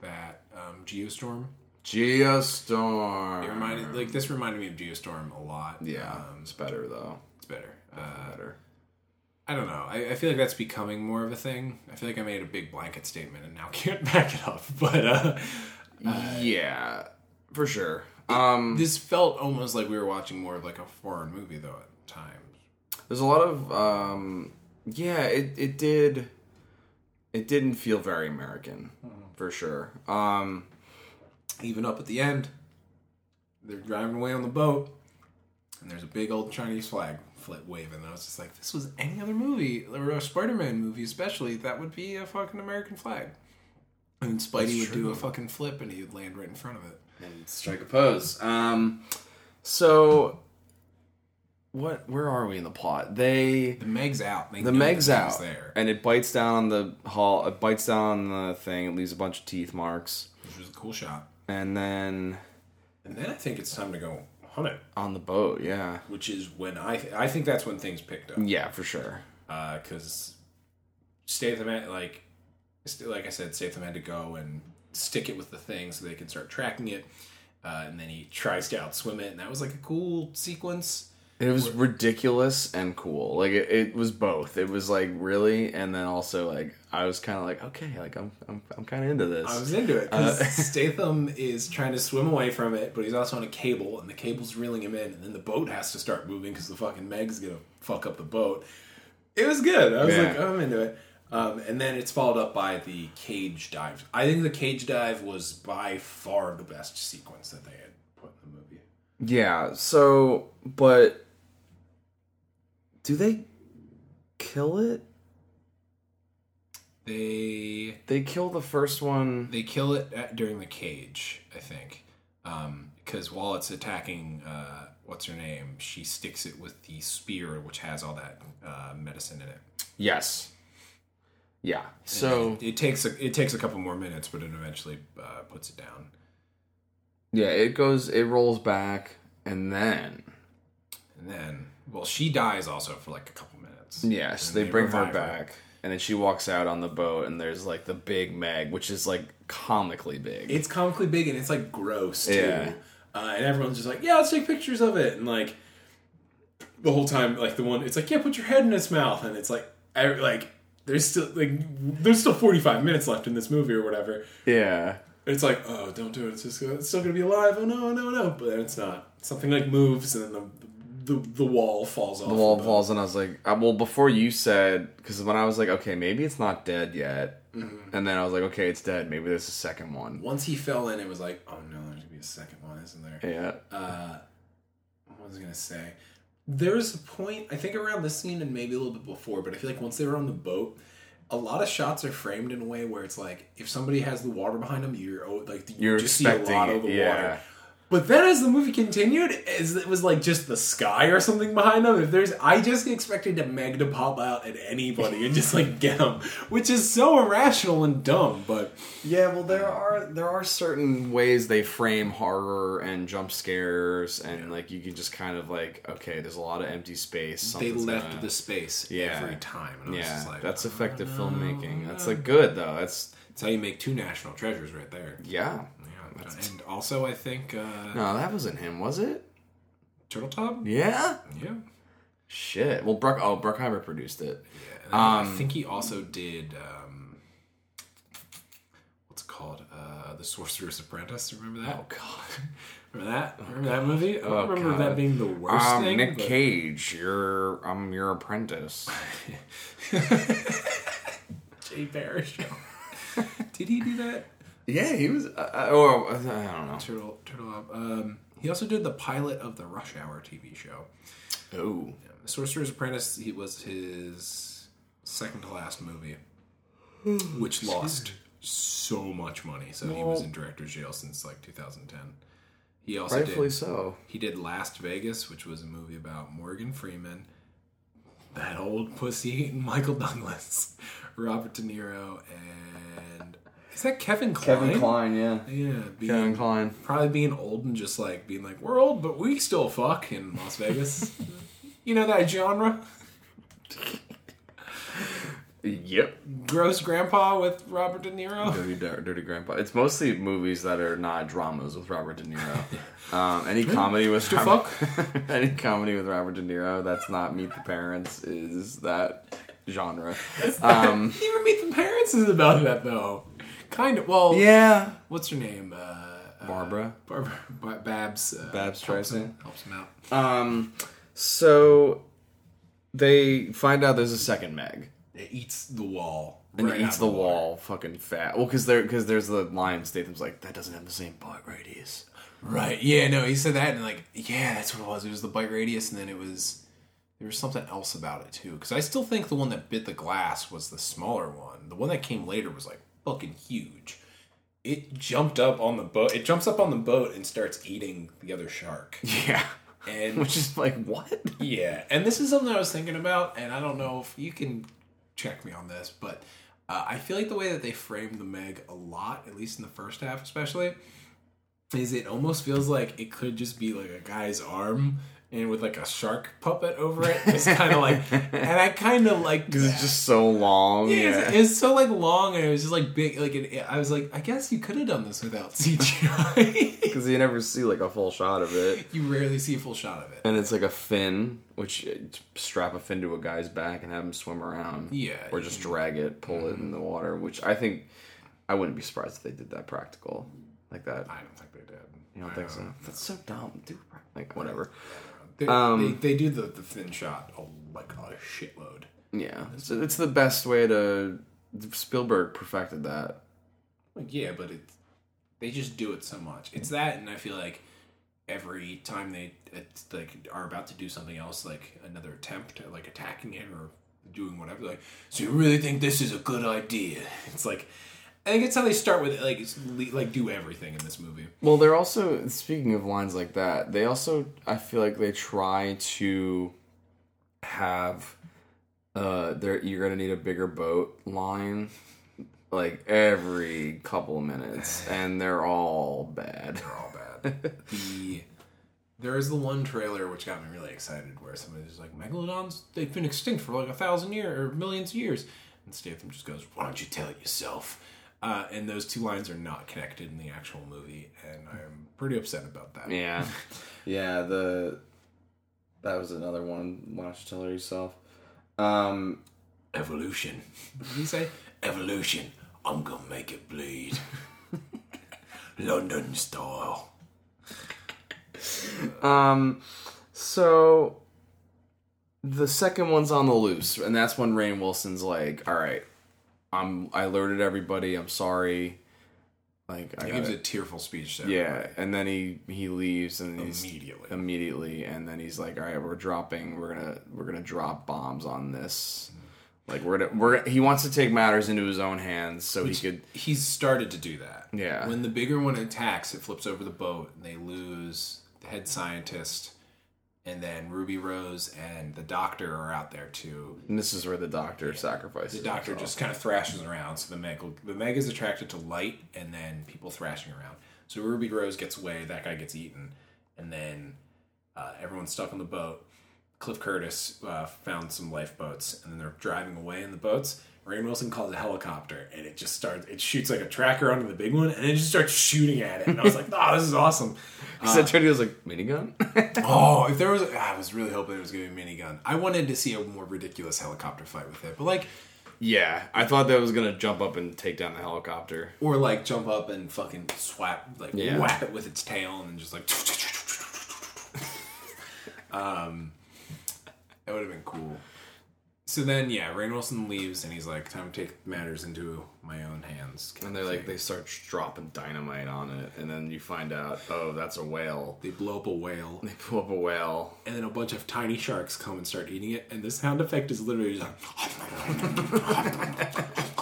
that um, Geostorm. Geostorm. It reminded like this reminded me of Geostorm a lot. yeah, um, it's better though. it's better. Uh, Better. I don't know. I, I feel like that's becoming more of a thing. I feel like I made a big blanket statement and now can't back it up. But uh, yeah, for sure. Um, this felt almost like we were watching more of like a foreign movie though at times. there's a lot of um, yeah. It it did. It didn't feel very American, for sure. Um, even up at the end, they're driving away on the boat, and there's a big old Chinese flag flip waving. And I was just like, this was any other movie, or a Spider-Man movie especially, that would be a fucking American flag. And Spidey would do a fucking flip, and he'd land right in front of it. And strike a pose. Um, so what? Where are we in the plot? They The Meg's out. They the know Meg's out, there, and it bites down on the hall. It bites down on the thing. It leaves a bunch of teeth marks, which was a cool shot. and then And then I think it's time to go hunt it, on the boat. Yeah, which is when I th- I think that's when things picked up. yeah, for sure. because stay Statham had, like st- like I said, Statham had to go and stick it with the thing so they can start tracking it, uh, and then he tries to outswim it, and that was like a cool sequence. It was ridiculous and cool. Like it, it was both. It was like really, and then also like I was kind of like okay, like I'm I'm, I'm kind of into this. I was into it because Uh, Statham is trying to swim away from it, but he's also on a cable, and the cable's reeling him in, and then the boat has to start moving because the fucking Meg's gonna fuck up the boat. It was good. I was Yeah. like, oh, I'm into it. Um, and then it's followed up by the cage dive. I think the cage dive was by far the best sequence that they had put in the movie. Yeah, so but do they kill it? They They kill the first one. they kill it at, during the cage, I think, because while it's attacking, uh, what's her name? She sticks it with the spear, which has all that uh, medicine in it. Yes. Yeah. So it, it takes a it takes a couple more minutes, but it eventually uh, puts it down. yeah, it goes it rolls back and then And then, well, she dies also for like a couple minutes. yes, And they bring her revive back. And then she walks out on the boat and there's like the big Meg, which is like comically big. It's comically big and it's like gross too. Yeah. Uh, and everyone's just like, yeah, let's take pictures of it. And like the whole time, like the one, it's like, yeah, put your head in its mouth. And it's like, I, like there's still like there's still 45 minutes left in this movie or whatever. yeah. It's like, oh, don't do it. It's just it's still gonna be alive. Oh no, no, no. But it's not. Something like moves and then the the, the wall falls off. The wall falls and I was like, uh, well, before you said, because when I was like, okay, maybe it's not dead yet. Mm-hmm. And then I was like, okay, it's dead. Maybe there's a second one. Once he fell in, it was like, oh no, there's gonna be a second one, isn't there? Yeah. uh, what was I gonna say? There's a point I think around this scene and maybe a little bit before, but I feel like once they were on the boat, a lot of shots are framed in a way where it's like if somebody has the water behind them, you're like you You're just see a lot it, of the yeah. water. But then as the movie continued, as it was like just the sky or something behind them. If there's, I just expected a Meg to pop out at anybody and just like get them, which is so irrational and dumb. But Yeah, well, there are there are certain ways they frame horror and jump scares, and like you can just kind of like, okay, there's a lot of empty space. they left gonna- the space Yeah. every time. And I was Yeah, like, that's oh, effective filmmaking. That's like good though. That's That's how you make two national treasures right there. yeah. And also I think uh, No, that wasn't him, was it? Turteltaub. Yeah. Yeah, Shit. Well, Bruck. Oh, Bruckheimer produced it. yeah. And I- Um, think he also did um, what's it called? Uh, the Sorcerer's Apprentice. Remember that? Oh God. Remember that? Remember that movie? I don't Oh, remember God. that being the worst Um, thing. Nick but- Cage, you're I'm your apprentice. Jay Parrish. did he do that? Yeah, he was. Uh, uh, or uh, I don't know. Turtle Turtle Up. Um, he also did the pilot of the Rush Hour TV show. Oh, The Sorcerer's Apprentice. He was his second to last movie, which lost so much money. So he was in director's jail since like 2010. He also Rightfully did, so. he did Last Vegas, which was a movie about Morgan Freeman, that old pussy, Michael Douglas, Robert De Niro, and is that Kevin Kline? Kevin Kline, yeah. Yeah, being, Kevin Kline. probably being old and just like being like, we're old, but we still fuck in Las Vegas. you know that genre? Yep. Gross Grandpa with Robert De Niro. Dirty, Dirty Grandpa. It's mostly movies that are not dramas with Robert De Niro. um, any comedy with Still Robert, any comedy with Robert De Niro that's not Meet the Parents is that genre. Um, Even Meet the Parents is about that though. Kind of. Well, yeah. what's her name? Uh, uh, Barbara. Barbara. Babs. Uh, Babs helps him, helps him out. Um, so they find out there's a second Meg. It eats the wall. And right it eats the water. wall, fucking fat. Well, because there, because there's the line. Statham's like, that doesn't have the same butt radius. Right. Yeah. No. He said that, and like, yeah, that's what it was. It was the bite radius, and then it was there was something else about it too. Because I still think the one that bit the glass was the smaller one. The one that came later was like fucking huge. It jumped up on the boat. It jumps up on the boat and starts eating the other shark. Yeah. And Which is like, what? yeah, and this is something I was thinking about, and I don't know if you can check me on this, but uh, I feel like the way that they framed the Meg a lot, at least in the first half, especially, is it almost feels like it could just be like a guy's arm and with like a shark puppet over it, just kind of like, and I kind of like Because it's just so long. yeah, Yeah. It's, it's so like long and it was just like big. Like it, I was like, I guess you could have done this without CGI. Because you never see like a full shot of it. you rarely see a full shot of it. And it's like a fin, which uh, strap a fin to a guy's back and have him swim around. Yeah, Or just drag it, pull it in the water, which I think I wouldn't be surprised if they did that practical. Like that. I don't think they did. You don't think so? That's so dumb. Dude, like, whatever. They, Um, they, they do the, the thin shot a, like a shitload. Yeah. So it's the best way to. Spielberg perfected that. Like, yeah, but it they just do it so much. It's that, and I feel like every time they it's like are about to do something else, like another attempt at like attacking it or doing whatever, like, so you really think this is a good idea? It's like. I think it's how they start with it, like it's le- like do everything in this movie. Well, they're also speaking of lines like that. They also, I feel like they try to have uh, there you're gonna need a bigger boat line, like every couple of minutes, and they're all bad. They're all bad. the there is the one trailer which got me really excited where somebody's like megalodons they've been extinct for like a thousand years or millions of years and Statham just goes why don't you tell it yourself uh, and those two lines are not connected in the actual movie and I'm pretty upset about that Yeah, yeah. The that was another one. Why don't you tell her yourself? Um, evolution what did he say evolution I'm gonna make it bleed London style Um, so the second one's on the loose, and that's when Rainn Wilson's like, "All right, I'm I alerted everybody. I'm sorry." Like I he gives gotta- a tearful speech to yeah, everybody. and then he he leaves and he's Immediately. immediately, and then he's like, "All right, we're dropping. We're gonna we're gonna drop bombs on this." Like we're gonna we're he wants to take matters into his own hands so he could he's started to do that. Yeah. When the bigger one attacks, it flips over the boat and they lose the head scientist and then Ruby Rose and the doctor are out there too. and this is where the doctor sacrifices. The doctor himself. just kind of thrashes around, so the Meg the Meg is attracted to light and then people thrashing around. So Ruby Rose gets away, that guy gets eaten, and then uh, everyone's stuck on the boat. Cliff Curtis uh, found some lifeboats, and then they're driving away in the boats. Rainn Wilson calls a helicopter, and it just starts. It shoots like a tracker onto the big one, and it just starts shooting at it. And I was like, "Oh, this is awesome!" He said Trinity was like minigun. Oh, if there was, I was really hoping there was going to be a minigun. I wanted to see a more ridiculous helicopter fight with it, but like, yeah, I thought that was gonna jump up and take down the helicopter. or like jump up and fucking swap, like Yeah. whack it with its tail, and then just like, um, that would have been cool. So then, yeah, Rainn Wilson leaves, and he's like, "Time to take matters into my own hands." And they're like, they start dropping dynamite on it, and then you find out, oh, that's a whale. they blow up a whale, They blow up a whale. and then a bunch of tiny sharks come and start eating it, and the sound effect is literally just like,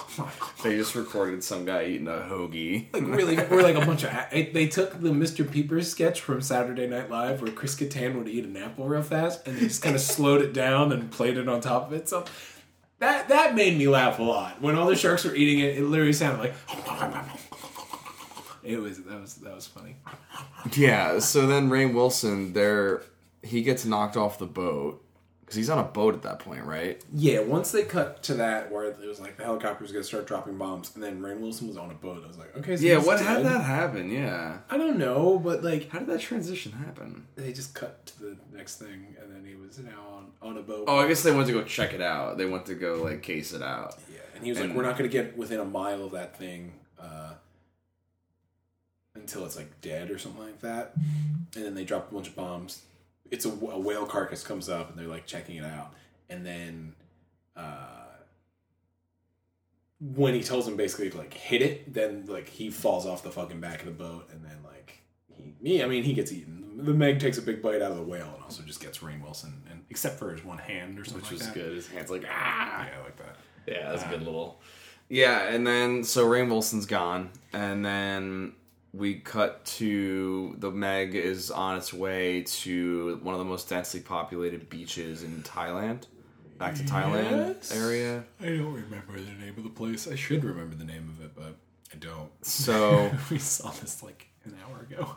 They just recorded some guy eating a hoagie. like really, we're like a bunch of. They took the Mr. Peepers sketch from Saturday Night Live, where Chris Kattan would eat an apple real fast, and they just kind of slowed it down and played it on top of it. So that that made me laugh a lot when all the sharks were eating it. It literally sounded like. It was that was that was funny. Yeah, so then Rainn Wilson, there, he gets knocked off the boat because he's on a boat at that point, right? Yeah, once they cut to that where it was like the helicopter's gonna start dropping bombs, and then Rainn Wilson was on a boat. I was like, okay, so Yeah, what how did that happen? Yeah, I don't know, but like how did that transition happen? they just cut to the next thing, and then he was now on on a boat. Oh, I guess they went to go check it out. They went to go like case it out. yeah, and he was like, we're not gonna get within a mile of that thing uh, until it's like dead or something like that. And then they drop a bunch of bombs. It's a, a whale carcass comes up, and they're like checking it out, and then. Uh, when he tells him basically to like hit it, then like he falls off the fucking back of the boat, and then like he, me, I mean, he gets eaten. The Meg takes a big bite out of the whale, and also just gets Rainn Wilson, and except for his one hand or something Which like was that. good. His hands like ah. Yeah, I like that. Yeah, that's a good little. Yeah, and then so Rainn Wilson's gone, and then we cut to the Meg is on its way to one of the most densely populated beaches in Thailand. Back to Thailand Yes. area. I don't remember the name of the place. I should remember the name of it, but I don't. So we saw this like an hour ago.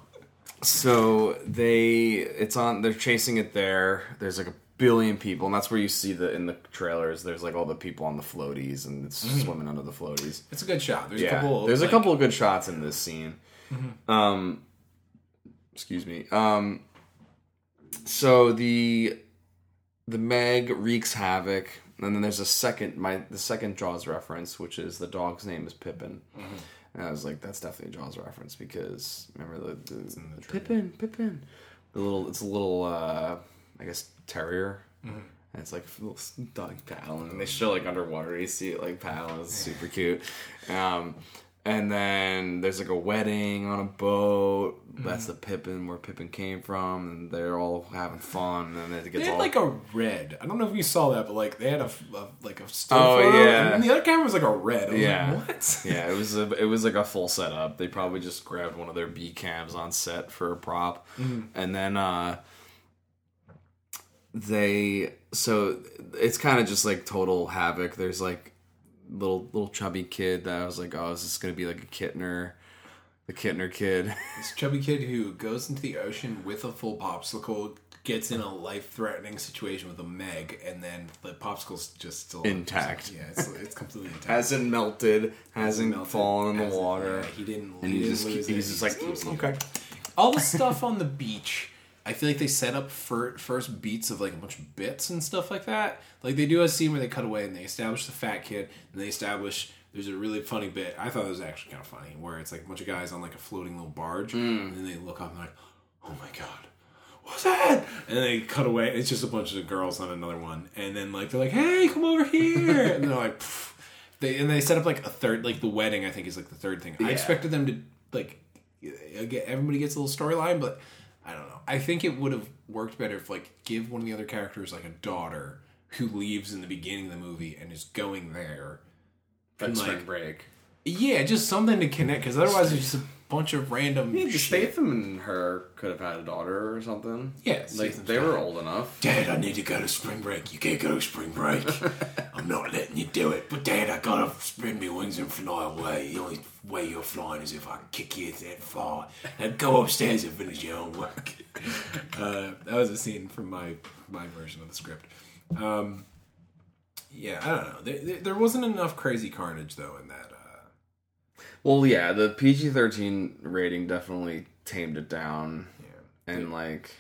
so they it's on they're chasing it there. There's like a billion people, and that's where you see the in the trailers. There's like all the people on the floaties, and it's mm. swimming under the floaties. It's a good shot. There's yeah, a couple. there's like- a couple of good shots in this scene. Um, excuse me. Um, so the the Meg wreaks havoc, and then there's a second my the second Jaws reference, which is the dog's name is Pippin. And I was like, that's definitely a Jaws reference because remember the, the, the. Pippin, Pippin, the little it's a little uh, I guess terrier. And it's like a little dog paddling, and they show like underwater. You see it like paddling. It's super cute. Um, and then there's like a wedding on a boat. That's the Pippin where Pippin came from, and they're all having fun. And then it They gets had all like a red. I don't know if you saw that, but like they had a, a like a still Oh, photo, yeah. and the other camera was like a red. I was Yeah. like, what? yeah, it was a, it was like a full setup. They probably just grabbed one of their B cams on set for a prop, and then uh, they so it's kind of just like total havoc. There's like little little chubby kid that I was like, oh, is this gonna be like a Kintner, the Kintner kid? This chubby kid who goes into the ocean with a full popsicle gets in a life-threatening situation with a Meg, and then the popsicle's just still Intact. Yeah, it's, it's completely intact. hasn't melted, hasn't Melted, fallen in the hasn't- water, yeah, he didn't. and he didn't just lose he's it, just like "Mm, okay. all the stuff on the beach i feel like they set up for first beats of like a bunch of bits and stuff like that. Like they do a scene where they cut away and they establish the fat kid and they establish there's a really funny bit. I thought it was actually kind of funny where it's like a bunch of guys on like a floating little barge hmm. and then they look up and they're like oh my god what's that? And they cut away. It's just a bunch of girls on another one. And then like they're like hey come over here. And they're like "Pff." they and they set up like a third like the wedding i think is like the third thing. I expected them to like again, everybody gets a little storyline, but I don't know. I think it would have worked better if like give one of the other characters like a daughter who leaves in the beginning of the movie and is going there. Like And, spring break. Yeah, just something to connect because otherwise it's just a bunch of random. Yeah, shit. Statham and her could have had a daughter or something. Yeah, like Statham's they were got- old enough. Dad, I need to go to spring break. You can't go to spring break. I'm not letting you do it. But Dad, I gotta spread my wings and fly away. The only way you're flying is if I kick you that far. Now go upstairs and finish your homework. uh, that was a scene from my my version of the script. Um, yeah, I don't know. There, there, there wasn't enough crazy carnage though in that. Well, yeah, the PG thirteen rating definitely tamed it down, yeah. and like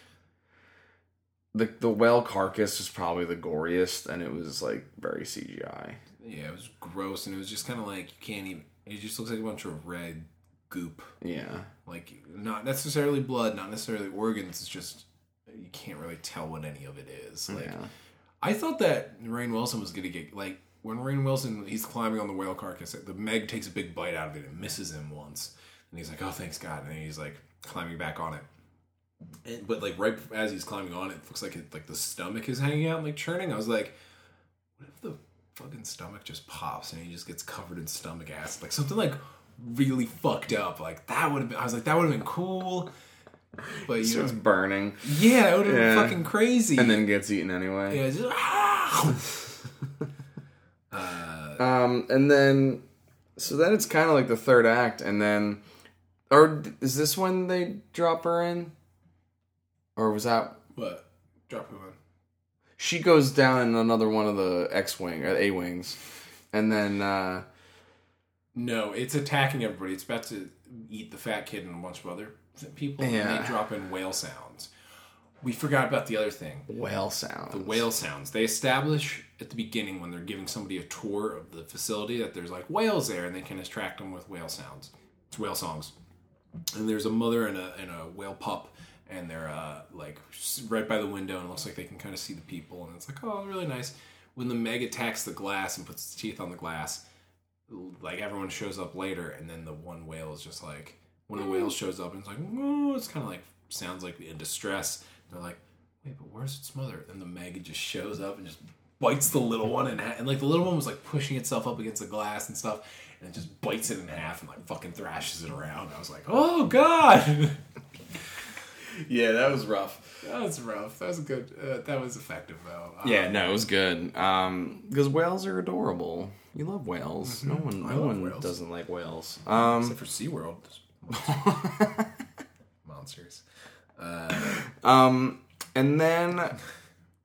the the whale carcass was probably the goriest, and it was like very CGI. Yeah, it was gross, and it was just kind of like you can't even. It just looks like a bunch of red goop. Yeah, like not necessarily blood, not necessarily organs. It's just you can't really tell what any of it is. Like yeah. I thought that Rainn Wilson was gonna get like when Rainn Wilson he's climbing on the whale carcass. The Meg takes a big bite out of it and misses him once, and he's like, "Oh, thanks God!" And he's like climbing back on it. And, but like right as he's climbing on it, it looks like it, like the stomach is hanging out, and, like churning. I was like, "What if the fucking stomach just pops and he just gets covered in stomach acid? Like something like really fucked up. Like that would have been. I was like, that would have been cool." But you Starts know, burning yeah, it would have Yeah. been fucking crazy. and then gets eaten anyway. yeah, just, ah! Uh, Um, and then, so then it's kind of like the third act, and then, or is this when they drop her in, or was that what? Drop who in? she goes down in another one of the X wing or A wings, and then uh, No, it's attacking everybody. It's about to eat the fat kid and a bunch of other people. And they drop in whale sounds. We forgot about the other thing. whale sounds. The whale sounds. They establish at the beginning when they're giving somebody a tour of the facility that there's like whales there and they can attract them with whale sounds. It's whale songs. And there's a mother and a, and a whale pup and they're uh, like right by the window and it looks like they can kind of see the people and it's like, oh, really nice. When the Meg attacks the glass and puts its teeth on the glass, like everyone shows up later and then the one whale is just like, one of the whales shows up and it's like, oh, it's kind of like, sounds like in distress. They're like, wait, but where's its mother? And the Meg just shows up and just bites the little one in half. And like the little one was like pushing itself up against the glass and stuff, and it just bites it in half and like fucking thrashes it around. I was like, oh god, Yeah, that was rough. that was rough. That was good. Uh, that was effective though. Uh, Yeah, no, it was good. Um, because whales are adorable. You love whales. No one, I no one whales. doesn't like whales. Um, Except for SeaWorld. Monsters. Um, and then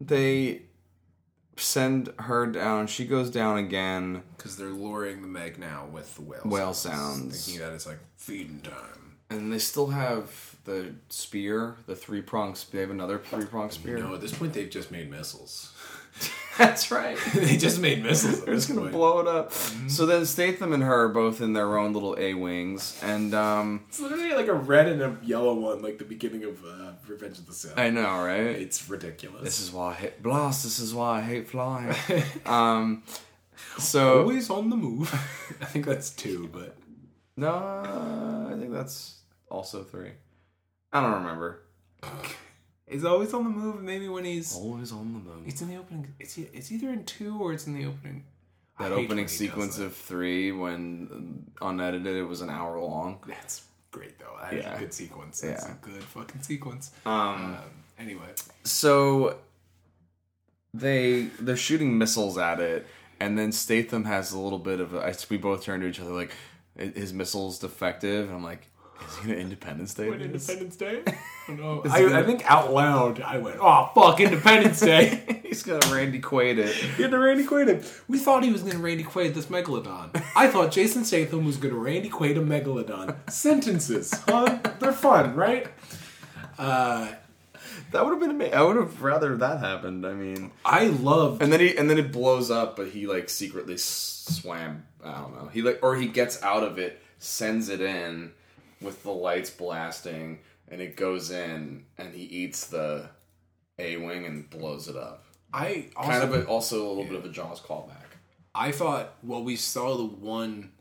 they send her down. She goes down again. Because they're luring the Meg now with the whale, Whale sounds. Thinking that it's like feeding time. And they still have the spear, the three prong spear. They have another three prong spear. No, at this point they've just made missiles. That's right. they just made missiles. They're just gonna point. blow it up. So then Statham and her are both in their own little A wings, and um, It's literally like a red and a yellow one, like the beginning of uh, Revenge of the Sith. I know, right? It's ridiculous. This is why I hate blast. This is why I hate flying. um, so always on the move. I think that's two, but no, I think that's also three. I don't remember. He's always on the move. Maybe when he's Always on the move. it's in the opening. It's it's either in two or it's in the opening. That opening sequence that. of three, when unedited, it was an hour long. that's great though. That is Yeah. a good sequence. That's Yeah. a good fucking sequence. Um, Um, anyway, so they they're shooting missiles at it, and then Statham has a little bit of. A, I, we both turn to each other like, his missile's defective, and I'm like, is he gonna Independence Day? What, this?" Independence Day? I, don't know. I, gonna- I think out loud I went, "Oh fuck, Independence Day." He's gonna Randy Quaid it. He had to Randy Quaid him. We thought he was going to Randy Quaid this Megalodon. I thought Jason Statham was going to Randy Quaid a Megalodon. Sentences, huh? They're fun, right? Uh, That would have been amazing. I would have rather that happened. I mean, I love. and then he and then it blows up, but he like secretly swam. I don't know. He like or he gets out of it, sends it in with the lights blasting, and it goes in, and he eats the A wing and blows it up. I also, Kind of, a, also a little bit of a Jaws callback. I thought. Well, we saw the one.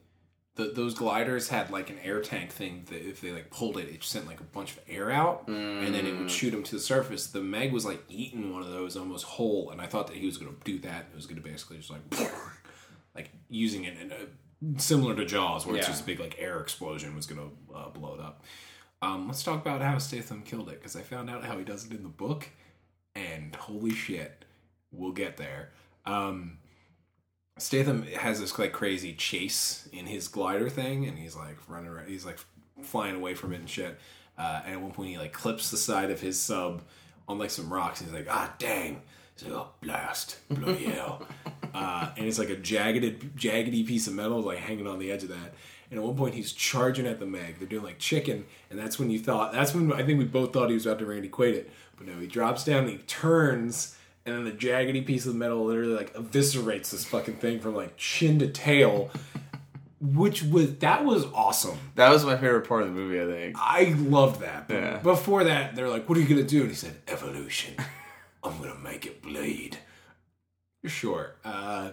The, those gliders had like an air tank thing that if they like pulled it, it sent like a bunch of air out, and then it would mm. shoot them to the surface. The Meg was like eating one of those almost whole, and I thought that he was going to do that. It was going to basically just like, like using it in a similar to Jaws, where it's just a big like air explosion was going to uh, blow it up. Um, let's talk about how Statham killed it because I found out how he does it in the book, and holy shit, we'll get there. Um, Statham has this like crazy chase in his glider thing, and he's like running around. He's like flying away from it and shit. Uh, and at one point, he like clips the side of his sub on like some rocks. And he's like, "Ah, dang!" He's like, "Oh, blast, bloody hell!" uh, and it's like a jagged, jaggedy piece of metal like hanging on the edge of that. And at one point, he's charging at the Meg. They're doing like chicken, and that's when you thought. That's when I think we both thought he was about to Randy Quaid it. But no, he drops down, and he turns, and then the jaggedy piece of metal literally like eviscerates this fucking thing from like chin to tail. Which was that was awesome. That was my favorite part of the movie. I think. I loved that. But Yeah. Before that, they're like, "What are you gonna do?" And he said, "Evolution. I'm gonna make it bleed." Sure. Uh,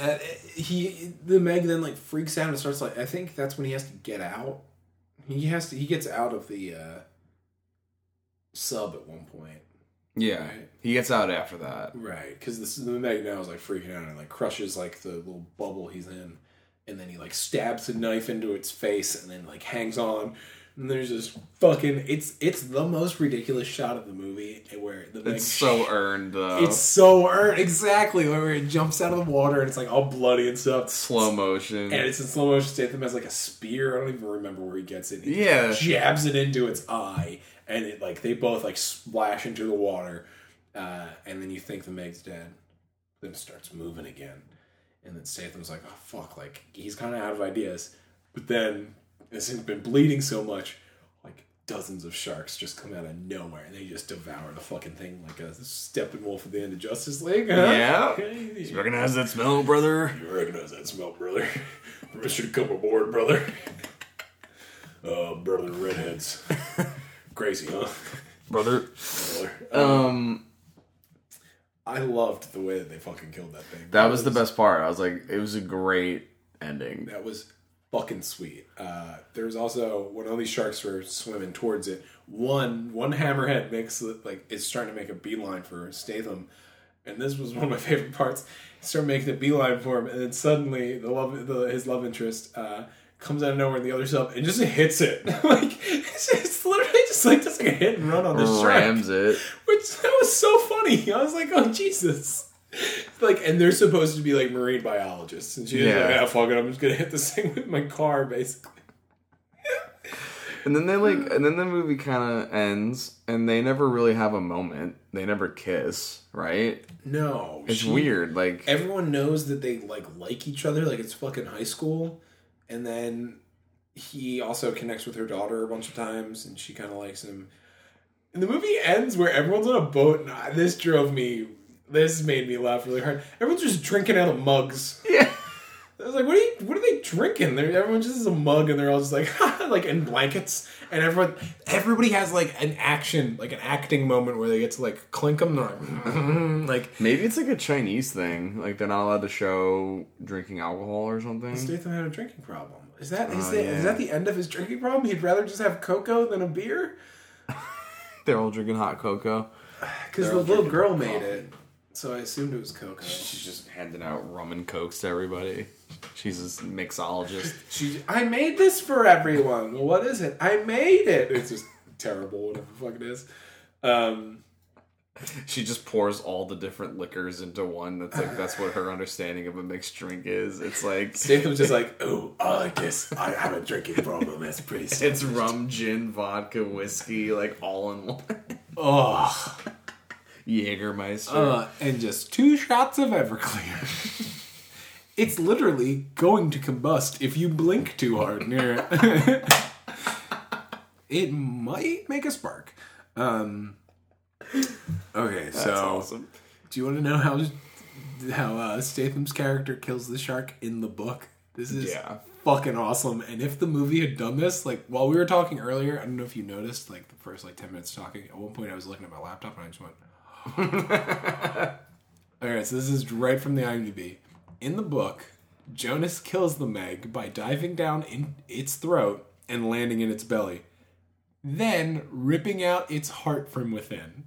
uh, he the Meg then like freaks out and starts like I think that's when he has to get out. He has to he gets out of the uh, sub at one point. Yeah, Right. he gets out after that. Right, because this the Meg now is like freaking out and like crushes like the little bubble he's in, and then he like stabs a knife into its face and then like hangs on. And there's this fucking it's it's the most ridiculous shot of the movie where the It's so earned though. It's so earned, exactly. Where it jumps out of the water and it's like all bloody and stuff. slow motion. And it's in slow motion. Statham has like a spear. I don't even remember where he gets it. He Yeah. jabs it into its eye, and it like they both like splash into the water. Uh, and then you think the Meg's dead. Then it starts moving again, and then Statham's like, "Oh fuck!" Like he's kind of out of ideas. But then this thing's been bleeding so much, like dozens of sharks just come out of nowhere and they just devour the fucking thing like a Steppenwolf at the end of Justice League. Huh? Yeah. Okay. You recognize that smell, brother? You recognize that smell, brother. Permission to come aboard, brother. Uh, brother redheads. Crazy, huh? Brother. Brother. Um, I loved the way that they fucking killed that thing. that was the best part. I was like, it was a great ending. That was fucking sweet. Uh, there was also when all these sharks were swimming towards it. One one hammerhead makes like it's starting to make a beeline for Statham, and this was one of my favorite parts. He started making a beeline for him, and then suddenly the love the, his love interest uh, comes out of nowhere in the other sub and just hits it. like it's, it's literally just like just like a hit and run on the shark. Rams it. Which that was so funny. I was like, oh Jesus. Like, and they're supposed to be like marine biologists, and she's Yeah. like, ah, fuck it, I'm just gonna hit this thing with my car, basically. And then they like, and then the movie kind of ends, and they never really have a moment. They never kiss, right? No, It's she- weird. Like, Everyone knows that they like like each other, like it's fucking high school, and then he also connects with her daughter a bunch of times, and she kind of likes him. And the movie ends where everyone's on a boat, and I- this drove me. This made me laugh really hard. Everyone's just drinking out of mugs. yeah, I was like, what are you, what are they drinking? They're, everyone just has a mug and they're all just like, like in blankets. And everyone, everybody has like an action, like an acting moment where they get to like clink them. They're like, like maybe it's like a Chinese thing. Like they're not allowed to show drinking alcohol or something. Statham had a drinking problem. Is that is Oh, that, yeah. is that the end of his drinking problem? He'd rather just have cocoa than a beer They're all drinking hot cocoa. because the little girl coffee. made it. So I assumed it was cocoa. She's just handing out rum and cokes to everybody. She's a mixologist. She, I made this for everyone. What is it? I made it. It's just terrible, whatever the fuck it is. Um, She just pours all the different liquors into one. That's like that's what her understanding of a mixed drink is. It's like Statham's just like, oh, I like this. I have a drinking problem. That's pretty. it's rum, gin, vodka, whiskey, like all in one. Oh, Jägermeister. uh, and just two shots of Everclear. it's literally going to combust if you blink too hard near it. it might make a spark. Um, okay, that's so awesome. do you want to know how how uh, Statham's character kills the shark in the book? This is Yeah. fucking awesome. And if the movie had done this, like while we were talking earlier, I don't know if you noticed, like the first like ten minutes talking. At one point, I was looking at my laptop and I just went. All right, so this is right from the IMDb. In the book, Jonas kills the Meg by diving down in its throat and landing in its belly, then ripping out its heart from within.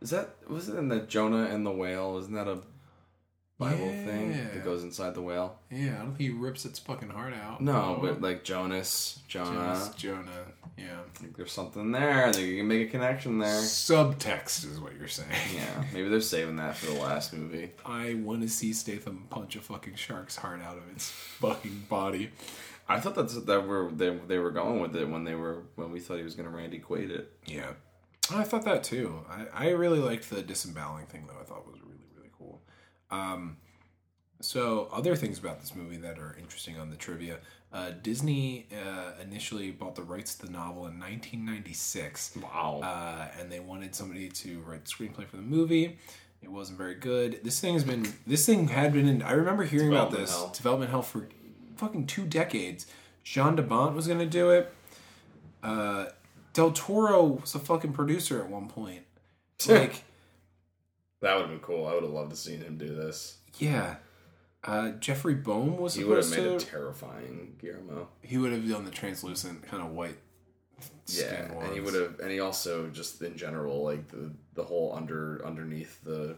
Is that was it in the Jonah and the whale? Isn't that a Bible thing Yeah. that goes inside the whale? Yeah, I don't think he rips its fucking heart out. No, but like Jonas, Jonah. Jonas, Jonah. Yeah. I think there's something there. I think you can make a connection there. Subtext is what you're saying. Yeah, maybe they're saving that for the last movie. I want to see Statham punch a fucking shark's heart out of its fucking body. I thought that's that were they, they were going with it when they were when we thought he was gonna Randy Quaid it. Yeah. I thought that too. I, I really liked the disemboweling thing though. I thought was really, really cool. Um, so other things about this movie that are interesting on the trivia. Uh, Disney uh, initially bought the rights to the novel in 1996. Wow. uh, and they wanted somebody to write the screenplay for the movie. It wasn't very good. This thing has been. This thing had been in. I remember hearing about this hell. development hell for fucking two decades. Jean de Bont was going to do it. Uh, Del Toro was a fucking producer at one point. Like, That would have been cool. I would have loved to seen him do this. Yeah. Uh, Jeffrey Bohm was He would have supposed made to. a terrifying Guillermo. he would have done the translucent kind of white. Yeah, skin and he would have, and he also just in general, like the the whole under underneath the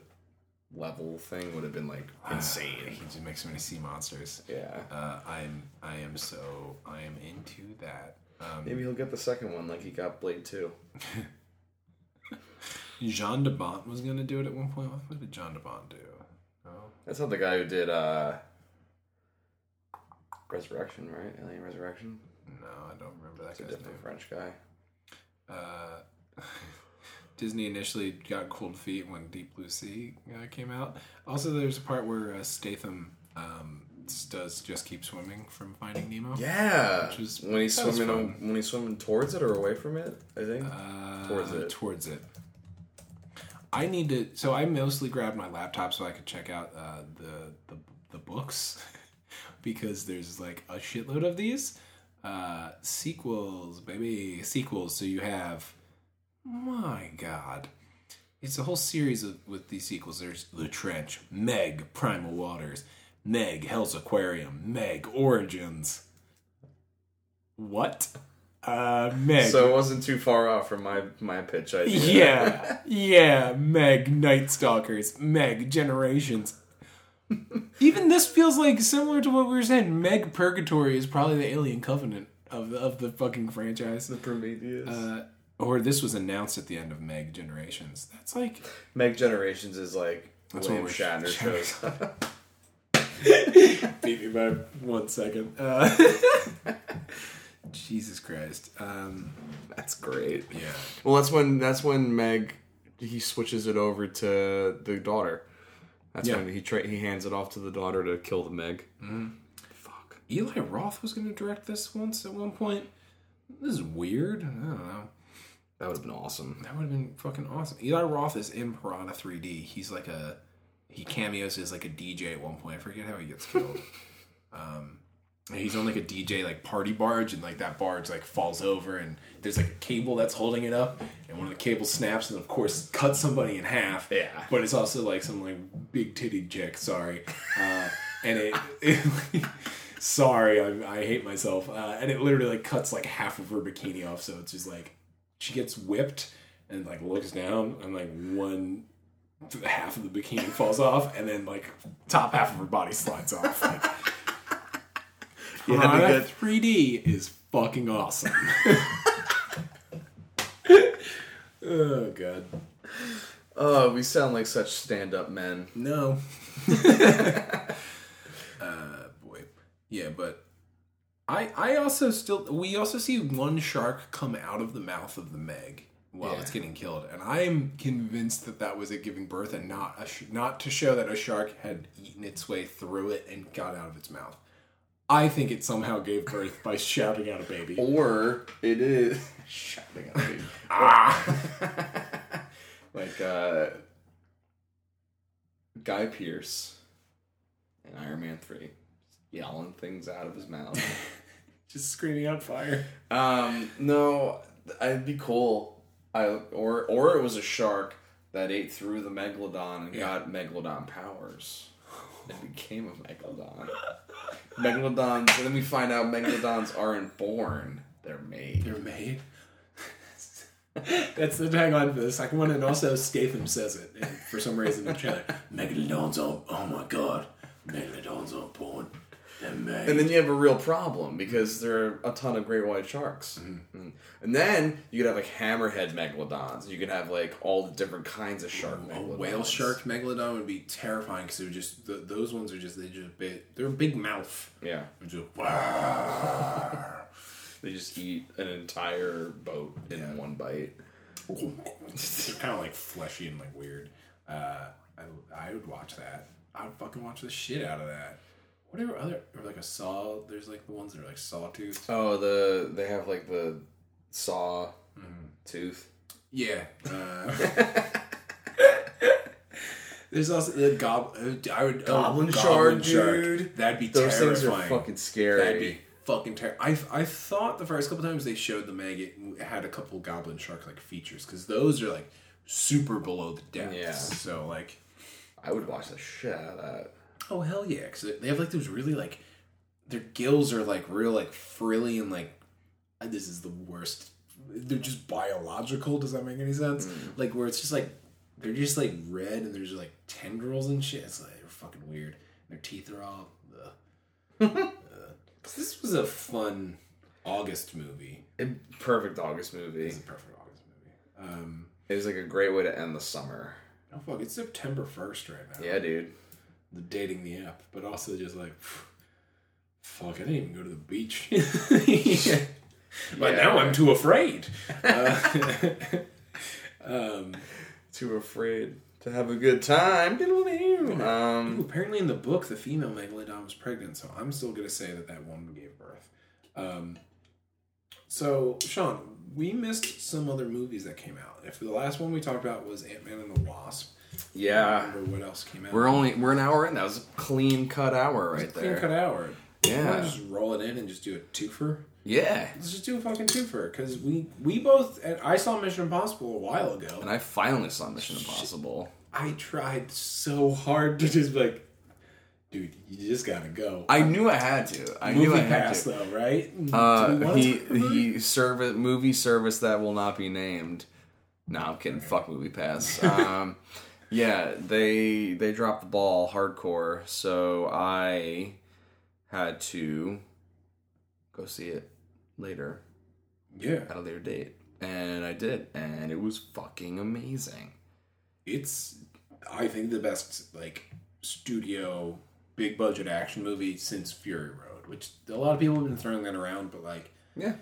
level thing would have been like insane He insane. just makes so many sea monsters. Yeah, Uh, I'm I am so I am into that. Um, maybe he'll get the second one like he got Blade Two. Jean de Bont was gonna do it at one point. What did Jean de Bont do? That's not the guy who did uh Resurrection, right? Alien Resurrection. no, I don't remember that It's a guy's different name. French guy. Uh, Disney initially got cold feet when Deep Blue Sea uh, came out. Also, there's a part where uh, Statham um, does just keep swimming from Finding Nemo. Yeah, Which was- when he's that was swimming fun. when he's swimming towards it or away from it. I think. Uh, Towards it. Towards it. I need to. So I mostly grabbed my laptop so I could check out uh, the, the the books because there's like a shitload of these uh, sequels, baby sequels. So you have, my God, it's a whole series of with these sequels. There's The Trench, Meg, Primal Waters, Meg, Hell's Aquarium, Meg, Origins. What? Uh, Meg. so it wasn't too far off from my my pitch idea. Yeah, yeah, Meg Night Stalkers, Meg Generations. Even this feels like similar to what we were saying. Meg Purgatory is probably the Alien Covenant of the, of the fucking franchise. the Prometheus. Uh, or this was announced at the end of Meg Generations. That's like Meg Generations is like That's William Shatner shows. beat me by one second. Uh, Jesus Christ. Um, That's great. yeah. Well, that's when that's when Meg he switches it over to the daughter. That's Yeah. when he tra- he hands it off to the daughter to kill the Meg. Fuck. Eli Roth was going to direct this once at one point. This is weird. I don't know. That would have been awesome. That would have been fucking awesome. Eli Roth is in Piranha 3D. He's like a he cameos as like a DJ at one point. I forget how he gets killed. um, he's on like a DJ like party barge, and like that barge like falls over, and there's like a cable that's holding it up, and one of the cables snaps, and of course cuts somebody in half. Yeah. But it's also like some like big titty chick. Sorry, uh, and it. it sorry, I, I hate myself. Uh, and it literally like cuts like half of her bikini off, so it's just like she gets whipped and like looks down and like one half of the bikini falls off and then like top half of her body slides off like You had to get 3d is fucking awesome. Oh god. Oh, we sound like such stand-up men. no. Uh boy. Yeah but i i also still we also see one shark come out of the mouth of the meg while Yeah. it's getting killed and i'm convinced that that was it giving birth and not a sh- not to show that a shark had eaten its way through it and got out of its mouth i think it somehow gave birth by shouting out a baby Or it is shouting at me. ah like uh Guy Pearce in Iron Man 3 yelling things out of his mouth. just screaming out fire Um, no, I'd be cool. I or or it was a shark that ate through the megalodon and Yeah. got megalodon powers. And became a megalodon. Megalodons, then we find out megalodons aren't born; they're made. They're made. That's the tagline for the second one, and also Statham says it for some reason in the trailer. Megalodons are oh my god, Megalodons are born. And then you have a real problem because there are a ton of great white sharks. Mm. And then you could have like hammerhead megalodons. You could have like all the different kinds of shark a megalodons. whale shark megalodon would be terrifying because they're just th those ones are just they just big. They're a big mouth. Yeah. Just They just eat an entire boat in Yeah. one bite. they're kind of like fleshy and like weird. Uh, I I would watch that. I would fucking watch the shit out of that. Whatever other or like a saw. There's like the ones that are like sawtooth. Oh, the they have like the saw Mm-hmm. tooth. Yeah. Uh, there's also the gob. uh, I would oh, Goblin shark, dude. That'd be Those things are terrifying. fucking scary. That'd be fucking terrifying. I I thought the first couple times they showed the maggot had a couple goblin shark like features because those are like super below the depths. Yeah. So like, I would watch the shit out of that. Oh hell yeah, because they have like those really like their gills are like real like frilly and like this is the worst. They're just biological. Does that make any sense? Like where it's just like they're just like red and there's like tendrils and shit. It's like they're fucking weird. Their teeth are all. Uh, this was a fun August movie. It- perfect August movie. It's a perfect August movie. Um, It was like a great way to end the summer. oh fuck, it's September first right now. Yeah, dude. Dating the app, but also just like, fuck, I didn't even go to the beach. But Yeah. now I'm too afraid. Uh, um, Too afraid to have a good time. ooh, Um, apparently, in the book, the female megalodon was pregnant, so I'm still gonna say that that woman gave birth. Um, so, Sean, we missed some other movies that came out. If the last one we talked about was Ant Man and the Wasp, yeah. don't remember what else came out. We're only we're an hour in. That was a clean cut hour right there. clean cut hour. Yeah. Just roll it in and just do a twofer. Yeah. Let's just do a fucking twofer because we we both. And I saw Mission Impossible a while ago. And I finally saw Mission Impossible. I tried so hard to just be like, dude, you just gotta go. I knew I had to. I Movie knew I had pass to. though, right? Uh, he talk about it? he service movie service that will not be named. No, I'm kidding. Fuck MoviePass. Um, yeah, they they dropped the ball hardcore, so I had to go see it later. Yeah, at a later date, and I did, and it was fucking amazing. it's I think the best like studio big budget action movie since Fury Road, which a lot of people have been throwing that around, but like Yeah,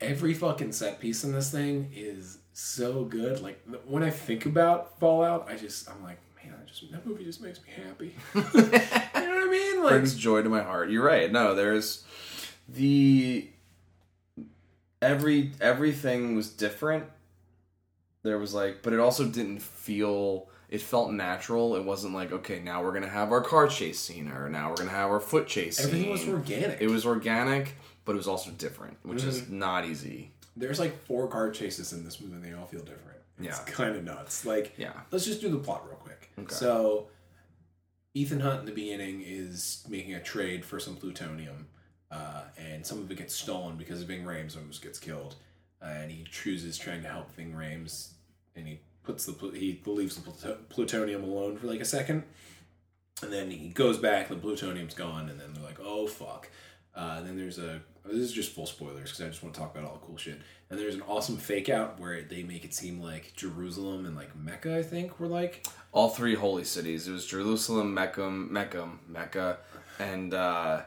every fucking set piece in this thing is so good. Like when I think about Fallout, I just I'm like, man, I just that movie just makes me happy. you know what I mean? Like brings joy to my heart. You're right. No, there's the every everything was different. There was like, but it also didn't feel. It felt natural. It wasn't like, okay, now we're gonna have our car chase scene, or now we're gonna have our foot chase. everything was organic. It was organic, but it was also different, which is Mm-hmm. not easy. There's like four car chases in this movie, and they all feel different. It's Yeah. kind of nuts. Like Yeah. let's just do the plot real quick. Okay. So, Ethan Hunt in the beginning is making a trade for some plutonium, uh, and some of it gets stolen because Ving Rhames almost gets killed, uh, and he chooses trying to help Ving Rhames, and he puts the he leaves the pluto- plutonium alone for like a second, and then he goes back, the plutonium's gone, and then they're like, oh fuck. Uh, and then there's a this is just full spoilers because I just want to talk about all the cool shit. And there's an awesome fake out where they make it seem like Jerusalem and like Mecca, I think, were like All three holy cities. It was Jerusalem, Mecca, Mecca, Mecca, and uh,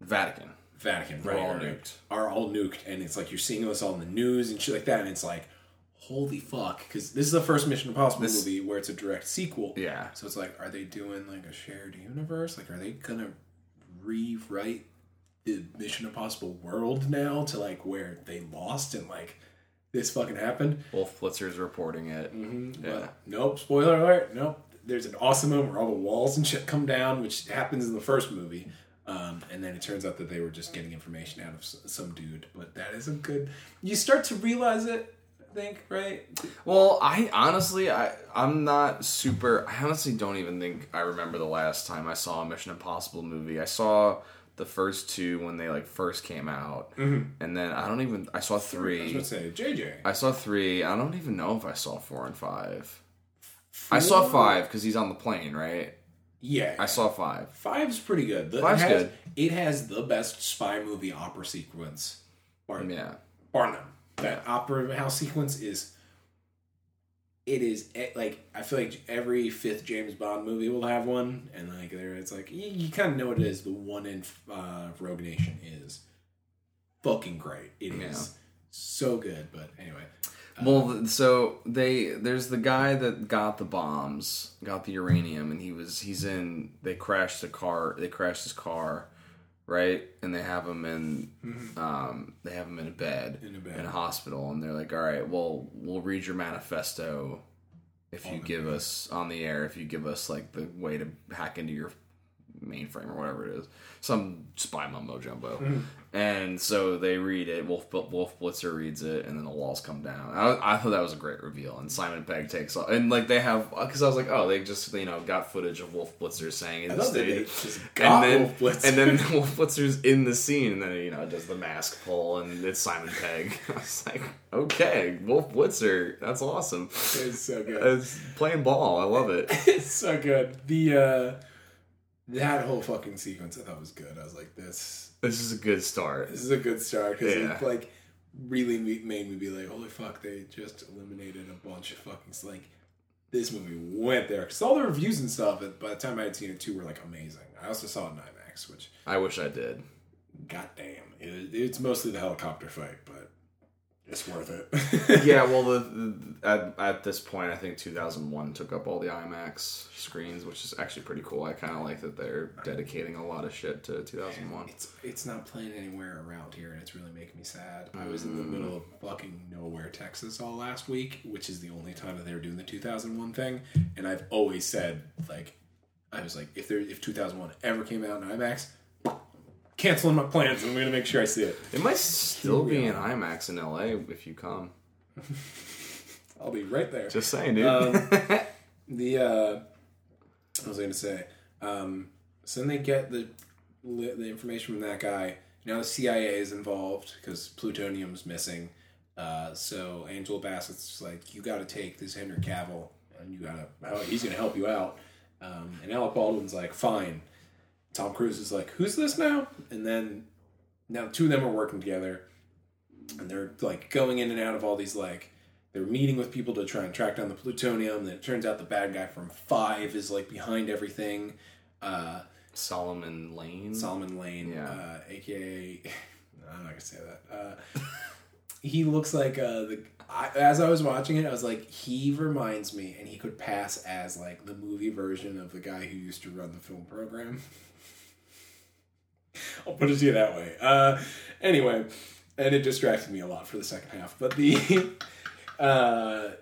Vatican. Vatican, right, all right, nuked. are all nuked, and it's like you're seeing this all in the news and shit like that, and it's like, holy fuck, because this is the first Mission Impossible This- movie where it's a direct sequel. Yeah. So it's like, are they doing like a shared universe? Like, are they gonna rewrite Mission Impossible world now to like where they lost and like this fucking happened? Wolf Blitzer's reporting it. Mm-hmm. Yeah. Nope, spoiler alert. Nope. There's an awesome moment where all the walls and shit come down, which happens in the first movie. Um, and then it turns out that they were just getting information out of some dude. But that is a good. You start to realize it, I think, right? Well, I honestly, I I'm not super. I honestly don't even think I remember the last time I saw a Mission Impossible movie. I saw the first two when they like first came out, mm-hmm. and then I don't even. I saw I was three. going to say, JJ. I saw three. I don't even know if I saw four and five. I saw five because he's on the plane, right? Yeah. I saw five. Five's pretty good. The- Five's it has, good. It has the best spy movie opera sequence. Bar, Yeah. bar none. That opera house sequence is. It is eh, like I feel like every fifth James Bond movie will have one, and like there, it's like you, you kind of know what it is. The one in uh, Rogue Nation is fucking great. It is Yeah. so good. But anyway, Well, th- so they there's the guy that got the bombs, got the uranium, and he was he's in. They crashed the car. They crashed his car, right? And they have him in. Um, they have him in a bed In a bed. in a hospital, and they're like, "All right, well, we'll read your manifesto if you give us on the air. If you give us like the way to hack into your mainframe or whatever it is, some spy mumbo jumbo. Mm-hmm. And so they read it. Wolf Wolf Blitzer reads it, and then the walls come down. I, I thought that was a great reveal. And Simon Pegg takes off, and like they have because I was like, oh, they just you know got footage of Wolf Blitzer saying in I the love that they stage. just And then, Wolf Blitzer. and then Wolf Blitzer's in the scene, and then you know does the mask pull, and it's Simon Pegg. I was like, okay, Wolf Blitzer, that's awesome. It's so good. It's playing ball. I love it. it's so good. The uh that whole fucking sequence I thought was good. I was like, this This is a good start. this is a good start because Yeah. it like really made me be like, holy fuck, they just eliminated a bunch of fucking like this movie went there because all the reviews and stuff. By the time I had seen it too, were like amazing. I also saw it in IMAX, which I wish I did. goddamn, it, it's mostly the helicopter fight, but it's worth it. yeah, well, the, the at, at this point, I think 2001 took up all the IMAX screens, which is actually pretty cool. I kind of like that they're dedicating a lot of shit to 2001. It's it's not playing anywhere around here, and it's really making me sad. I was in the mm. middle of fucking nowhere, Texas, all last week, which is the only time that they were doing the 2001 thing. And I've always said, like, I was like, if there if 2001 ever came out in IMAX, canceling my plans. I'm gonna make sure I see it. It might still be in. IMAX in LA if you come. I'll be right there. Just saying, dude. Um, the uh, what was I gonna say? Um, so then they get the the information from that guy. Now the CIA is involved because plutonium's missing. Uh, so Angela Bassett's like, you got to take this Henry Cavill, and you got to. He's gonna help you out. Um, and Alec Baldwin's like, fine. Tom Cruise is like, who's this now? And then now two of them are working together, and they're like going in and out of all these like they're meeting with people to try and track down the plutonium. Then it turns out the bad guy from Five is like behind everything. Uh, Solomon Lane. Solomon Lane, Yeah. uh, aka I'm not gonna say that. Uh, he looks like uh, the. I, as I was watching it, I was like, he reminds me, and he could pass as like the movie version of the guy who used to run the film program. I'll put it to you that way. Uh, anyway, and it distracted me a lot for the second half, but the. Uh,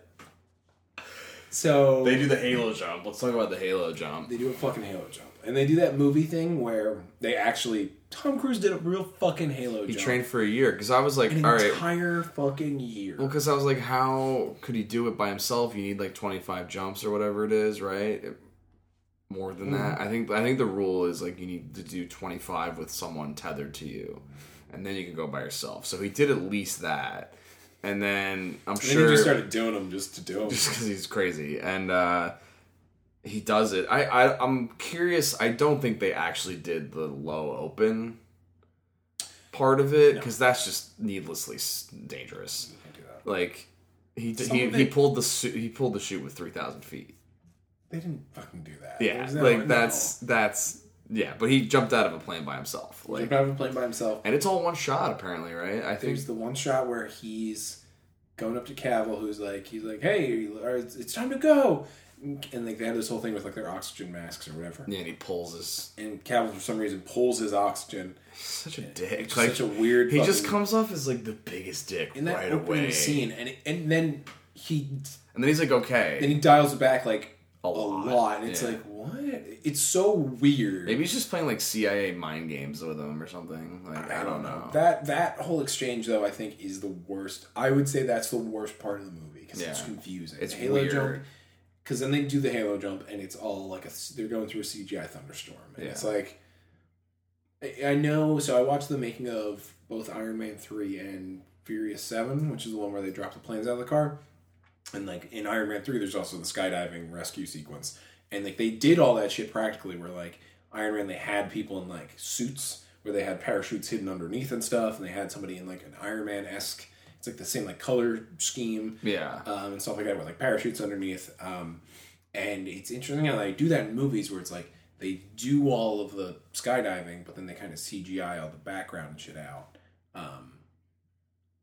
so They do the Halo jump. Let's talk about the Halo jump. they do a fucking Halo jump, and they do that movie thing where they actually Tom Cruise did a real fucking Halo He jump. trained for a year because I was like, an all right. entire fucking year. Well, because I was like, how could he do it by himself? You need like 25 jumps or whatever it is, right? More than that, I think. I think the rule is like you need to do 25 with someone tethered to you, and then you can go by yourself. So he did at least that, and then I'm And then sure he just started doing them just to do them. just because he's crazy. And uh he does it. I, I i'm curious i don't think they actually did the low open part of it because that's just needlessly dangerous. Like he he, he pulled the su- he pulled the chute with 3000 feet They didn't fucking do that. yeah no- like no. that's that's yeah but he jumped out of a plane by himself like Jumped out of a plane by himself. and it's all one shot apparently right i think There's the one shot where he's going up to Cavill, who's like, he's like, "Hey, it's it's time to go," and like they have this whole thing with like their oxygen masks or whatever. yeah and he pulls his And Cavill, for some reason, pulls his oxygen. such a dick like such a weird. he just comes off as like the biggest dick in that right opening away scene, and it, and then he and then he's like okay then he dials it back like A a lot, lot, and it's yeah. like what? It's so weird. Maybe he's just playing like CIA mind games with him or something. Like I, don't know. That that whole exchange though, I think, is the worst. I would say that's the worst part of the movie because it's confusing. It's Halo weird. jump, because then they do the Halo jump, and it's all like a they're going through a CGI thunderstorm, and it's like I, I know. So I watched the making of both Iron Man three and Furious Seven, which is the one where they drop the planes out of the car. And like in Iron Man three, there's also the skydiving rescue sequence, and like they did all that shit practically. Where like Iron Man, they had people in like suits where they had parachutes hidden underneath and stuff, and they had somebody in like an Iron Man esque. It's like the same like color scheme Yeah. um, and stuff like that with like parachutes underneath. Um, and it's interesting how they do that in movies where it's like they do all of the skydiving, but then they kind of CGI all the background and shit out. Um,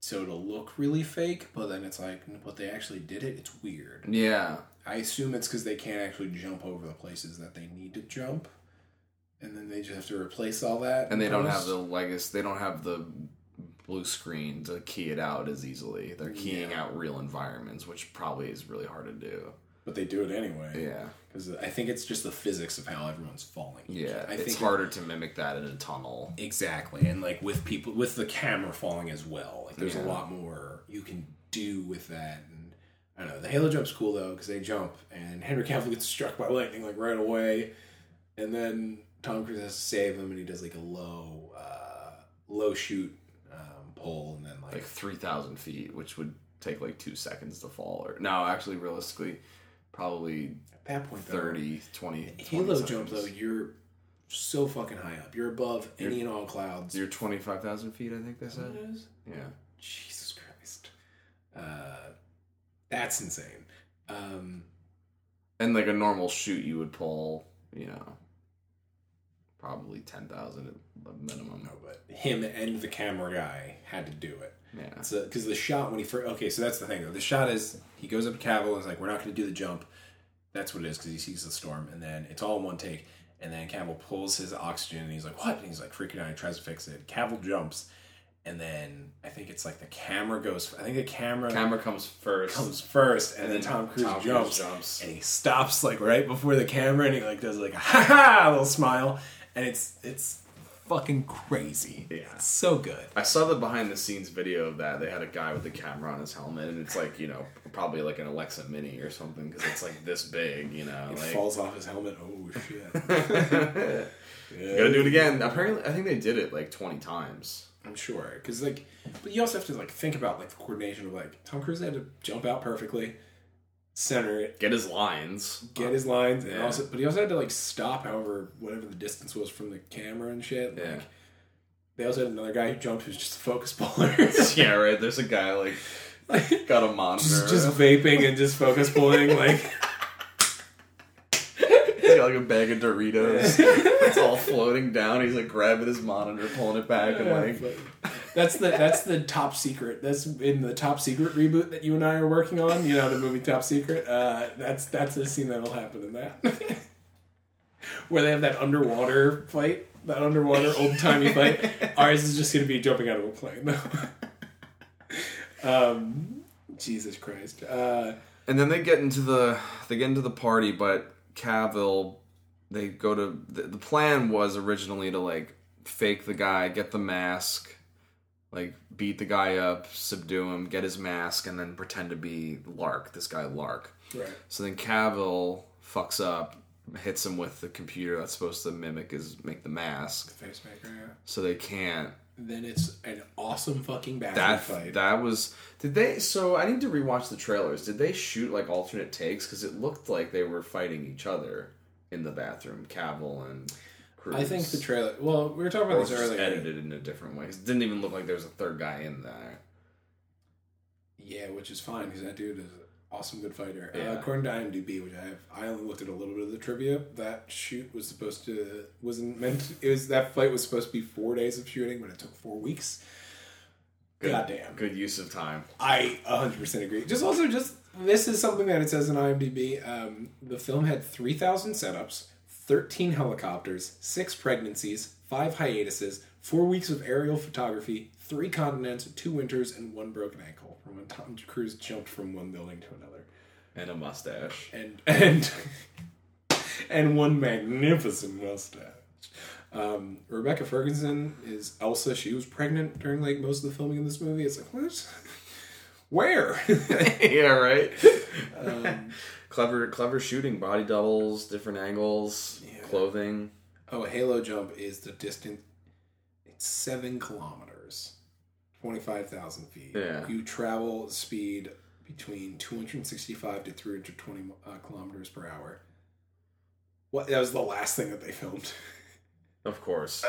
so it'll look really fake, but then it's like, but they actually did it. It's weird. Yeah. I assume it's because they can't actually jump over the places that they need to jump, and then they just have to replace all that. And they don't have the legacy. They don't have the blue screen to key it out as easily. They're keying Yeah. out real environments, which probably is really hard to do. but they do it anyway. Yeah. Because I think it's just the physics of how everyone's falling. Yeah. I it's think harder to mimic that in a tunnel. exactly, and like with people with the camera falling as well. Like there's Yeah. a lot more you can do with that. And I don't know the Halo jump's cool though because they jump and Henry Cavill gets struck by lightning like right away, and then Tom Cruise has to save him, and he does like a low, uh, low shoot um, pull, and then like, Like 3,000 feet, which would take like two seconds to fall. Or No, actually, realistically, probably at that point though, 30, 20. 20 Halo seconds. jump though, you're so fucking high up. You're above any and all clouds. You're 25,000 feet, I think they said. It is? Yeah. Jesus Christ, uh, that's insane. Um, And like a normal shoot, you would pull, you know, probably 10,000 at minimum. no, but him and the camera guy had to do it. Yeah. So because the shot when he first okay, so that's the thing though. The shot is he goes up to Cavill and is like, "We're not going to do the jump." That's what it is because he sees the storm, and then it's all in one take. And then Cavill pulls his oxygen, and he's like, "What?" And he's like freaking out. He tries to fix it. Cavill jumps, and then I think it's like the camera goes. I think the camera Camera comes first. comes first, and, And then then Tom Cruise Tom jumps, jumps. and he stops like right before the camera, and he like does like a ha ha little smile, and it's it's fucking crazy. Yeah. it's so good. I saw the behind the scenes video of that. They had a guy with the camera on his helmet, and it's like, you know, probably like an Alexa Mini or something because it's like this big, you know. It Like, falls off his helmet. Oh shit! Gotta do it again. Apparently, I think they did it like 20 times. I'm sure, because like, but you also have to like think about like the coordination of like Tom Cruise had to jump out perfectly, center it, Get his lines. get his lines, and also, but he also had to like stop however whatever the distance was from the camera and shit. Yeah. Like, they also had another guy who jumped who's just a focus puller. yeah, right. There's a guy like got a monitor. just, just vaping and just focus pulling like He's got like a bag of Doritos. it's all floating down. He's like grabbing his monitor, pulling it back, and like, that's the that's the top secret. That's in the top secret reboot that you and i are working on. You know the movie top secret? Uh that's that's the scene that'll happen in that. Where they have that underwater fight that underwater old-timey fight. Ours is just gonna be jumping out of a plane though. Um jesus christ. Uh and then they get into the they get into the party, but Cavill, they go to the, the plan was originally to like fake the guy, get the mask, like beat the guy up, subdue him, get his mask, and then pretend to be Lark, this guy Lark. right So then Cavill fucks up, hits him with the computer that's supposed to mimic his make the mask, The facemaker yeah so they can't. then it's an awesome fucking bathroom That fight that was did they? So I need to rewatch the trailers. Did they shoot like alternate takes? Because it looked like they were fighting each other in the bathroom, Cavill and Cruise. i think the trailer well we were talking about was this earlier edited in a different way. It didn't even look like there was a third guy in there. Yeah, which is fine because that dude is an awesome good fighter. Uh, according to IMDb, which I have, I only looked at a little bit of the trivia. That shoot was supposed to wasn't meant. To, it was that fight was supposed to be four days of shooting, but it took four weeks. Good, Goddamn, good use of time. I 100 percent agree. Just also just this is something that it says in IMDb. Um, the film had 3,000 setups, 13 helicopters, six pregnancies, five hiatuses, four weeks of aerial photography, three continents, two winters, and one broken ankle from when Tom Cruise jumped from one building to another, And a mustache. and and and one magnificent mustache. Um, Rebecca Ferguson is Ilsa. She was pregnant during like most of the filming of this movie. It's like what? Where? yeah, right. um, clever, clever shooting, body doubles, different angles, Yeah. clothing. Oh, a halo jump is the distance. It's seven kilometers, twenty-five thousand feet. Yeah. You travel speed between two hundred sixty-five to three hundred twenty uh, kilometers per hour. What? That was the last thing that they filmed. Of course.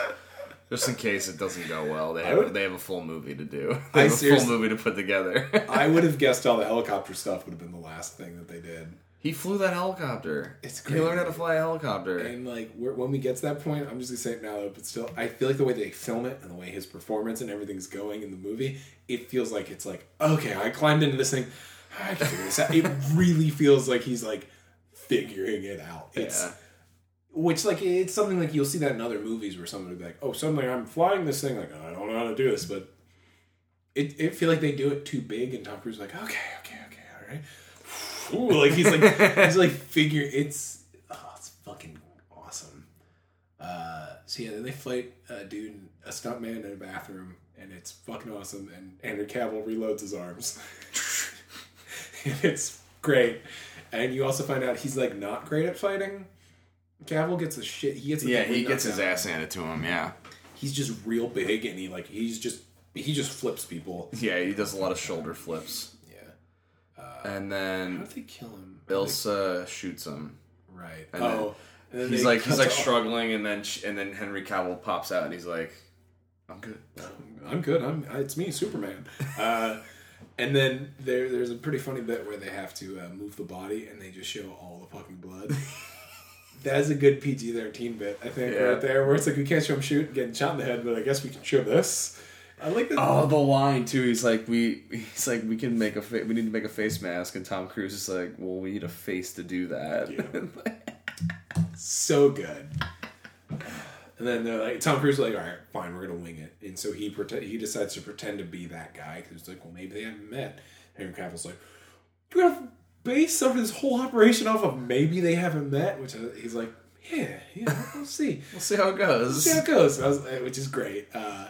Just in case it doesn't go well, they have, would- they have a full movie to do. I They have a seriously- full movie to put together. I would have guessed all the helicopter stuff would have been the last thing that they did. He flew that helicopter. It's He learned how to fly a helicopter. And like we're, when we get to that point, I'm just gonna say it now, but still, I feel like the way they film it and the way his performance and everything's going in the movie, it feels like it's like okay, I climbed into this thing, I can figure this out. It really feels like he's like figuring it out. It's yeah. which like it's something like you'll see that in other movies where someone would be like, oh, suddenly I'm flying this thing, like oh, I don't know how to do this, but it it feel like they do it too big, and Tom Cruise is like okay, okay, okay, all right. Ooh, like he's like he's like figure. It's oh, it's fucking awesome. Uh, so yeah, then they fight a dude, a stuntman in a bathroom, and it's fucking awesome. And Andrew Cavill reloads his arms, and it's great. And you also find out he's like not great at fighting. Cavill gets a shit. He gets a Yeah, he gets his ass handed to him. Yeah, He's just real big, and he like he's just he just flips people. yeah, he does a lot of shoulder flips, Yeah. and How then did they kill him? Ilsa shoots him. Right. And oh. and then He's like he's like to- struggling, and then sh- and then Henry Cavill pops out, and he's like, "I'm good." I'm good. I'm. It's me, Superman. Uh, and then there, there's a pretty funny bit where they have to uh, move the body, and they just show all the fucking blood. That's a good PG-13 bit, I think, Yeah. right there, where it's like we can't show him shoot getting shot in the head, but I guess we can show this. I like that. Oh, the line too. He's like, we. He's like, we can make a. Fa- we need to make a face mask, and Tom Cruise is like, well, we need a face to do that. so good. And then they're like, Tom Cruise is like, all right, fine, we're gonna wing it. And so he pretend he decides to pretend to be that guy because it's like, well, maybe they haven't met. Henry Cavill's like, we're gonna base over this whole operation off of maybe they haven't met, which uh, he's like, yeah, yeah, we'll see, we'll see how it goes. see how it goes. Was, uh, which is great. Uh,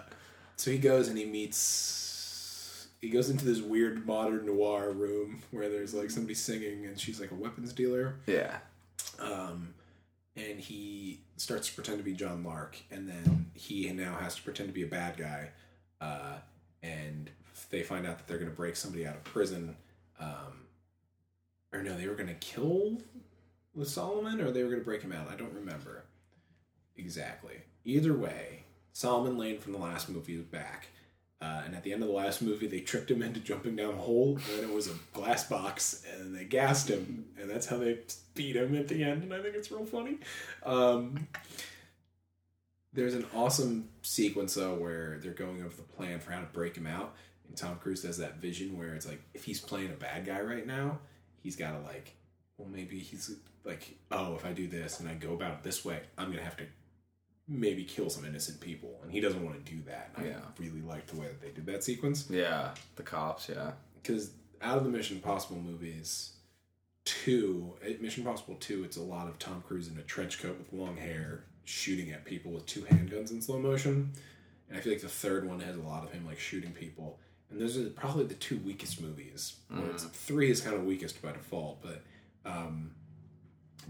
so he goes and he meets. He goes into this weird modern noir room where there's like somebody singing and she's like a weapons dealer Yeah. um, and he starts to pretend to be John Lark, and then he now has to pretend to be a bad guy, uh, and they find out that they're going to break somebody out of prison, um, or no, they were going to kill with Solomon, or they were going to break him out. I don't remember exactly. Either way, Solomon Lane from the last movie is back. Uh, and at the end of the last movie, they tricked him into jumping down a hole, and it was a glass box, and they gassed him, and that's how they beat him at the end. And I think it's real funny. Um, there's an awesome sequence though where they're going over the plan for how to break him out, and Tom Cruise does that vision where it's like if he's playing a bad guy right now, he's got to like, well, maybe he's like, oh, if I do this and I go about it this way, I'm gonna have to maybe kill some innocent people, and he doesn't want to do that. And Yeah. I really like the way that they did that sequence Yeah. The cops. Yeah. because out of the Mission Impossible movies, two eh, Mission Impossible two, it's a lot of Tom Cruise in a trench coat with long hair shooting at people with two handguns in slow motion, and I feel like the third one has a lot of him like shooting people, and those are probably the two weakest movies. It's, three is kind of weakest by default, but um,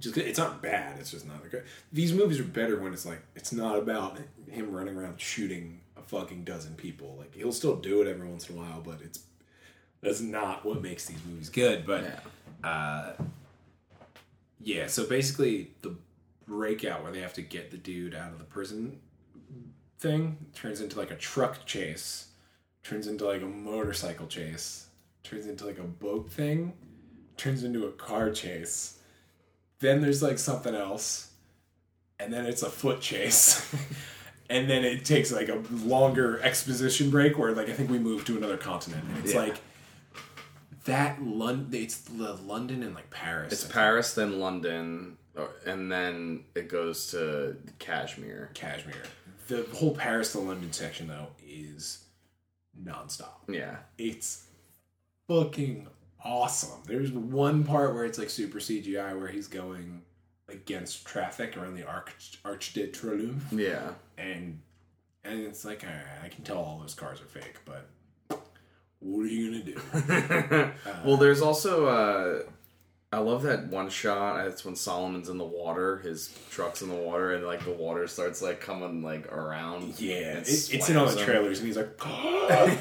just it's not bad. It's just not good. These movies are better when it's like it's not about him running around shooting a fucking dozen people. Like he'll still do it every once in a while, but it's that's not what makes these movies good. But Yeah. uh, yeah, so basically the breakout where they have to get the dude out of the prison thing turns into like a truck chase, turns into like a motorcycle chase, turns into like a boat thing, turns into a car chase. Then there's like something else, and then it's a foot chase. and then it takes like a longer exposition break where like I think we move to another continent. And it's Yeah. like that London it's the London and like Paris. It's Paris, then London, and then it goes to Kashmir. Kashmir. The whole Paris to London section though is nonstop. Yeah. It's fucking awesome. There's one part where it's like super CGI where he's going against traffic around the Arch Arch de Triomphe, Yeah. and and it's like I can tell all those cars are fake, but what are you gonna do? well, there's also uh, I love that one shot. It's when Solomon's in the water. His truck's in the water, and like the water starts like coming like around. Yeah, it, it's in all the slams him. trailers, and he's like,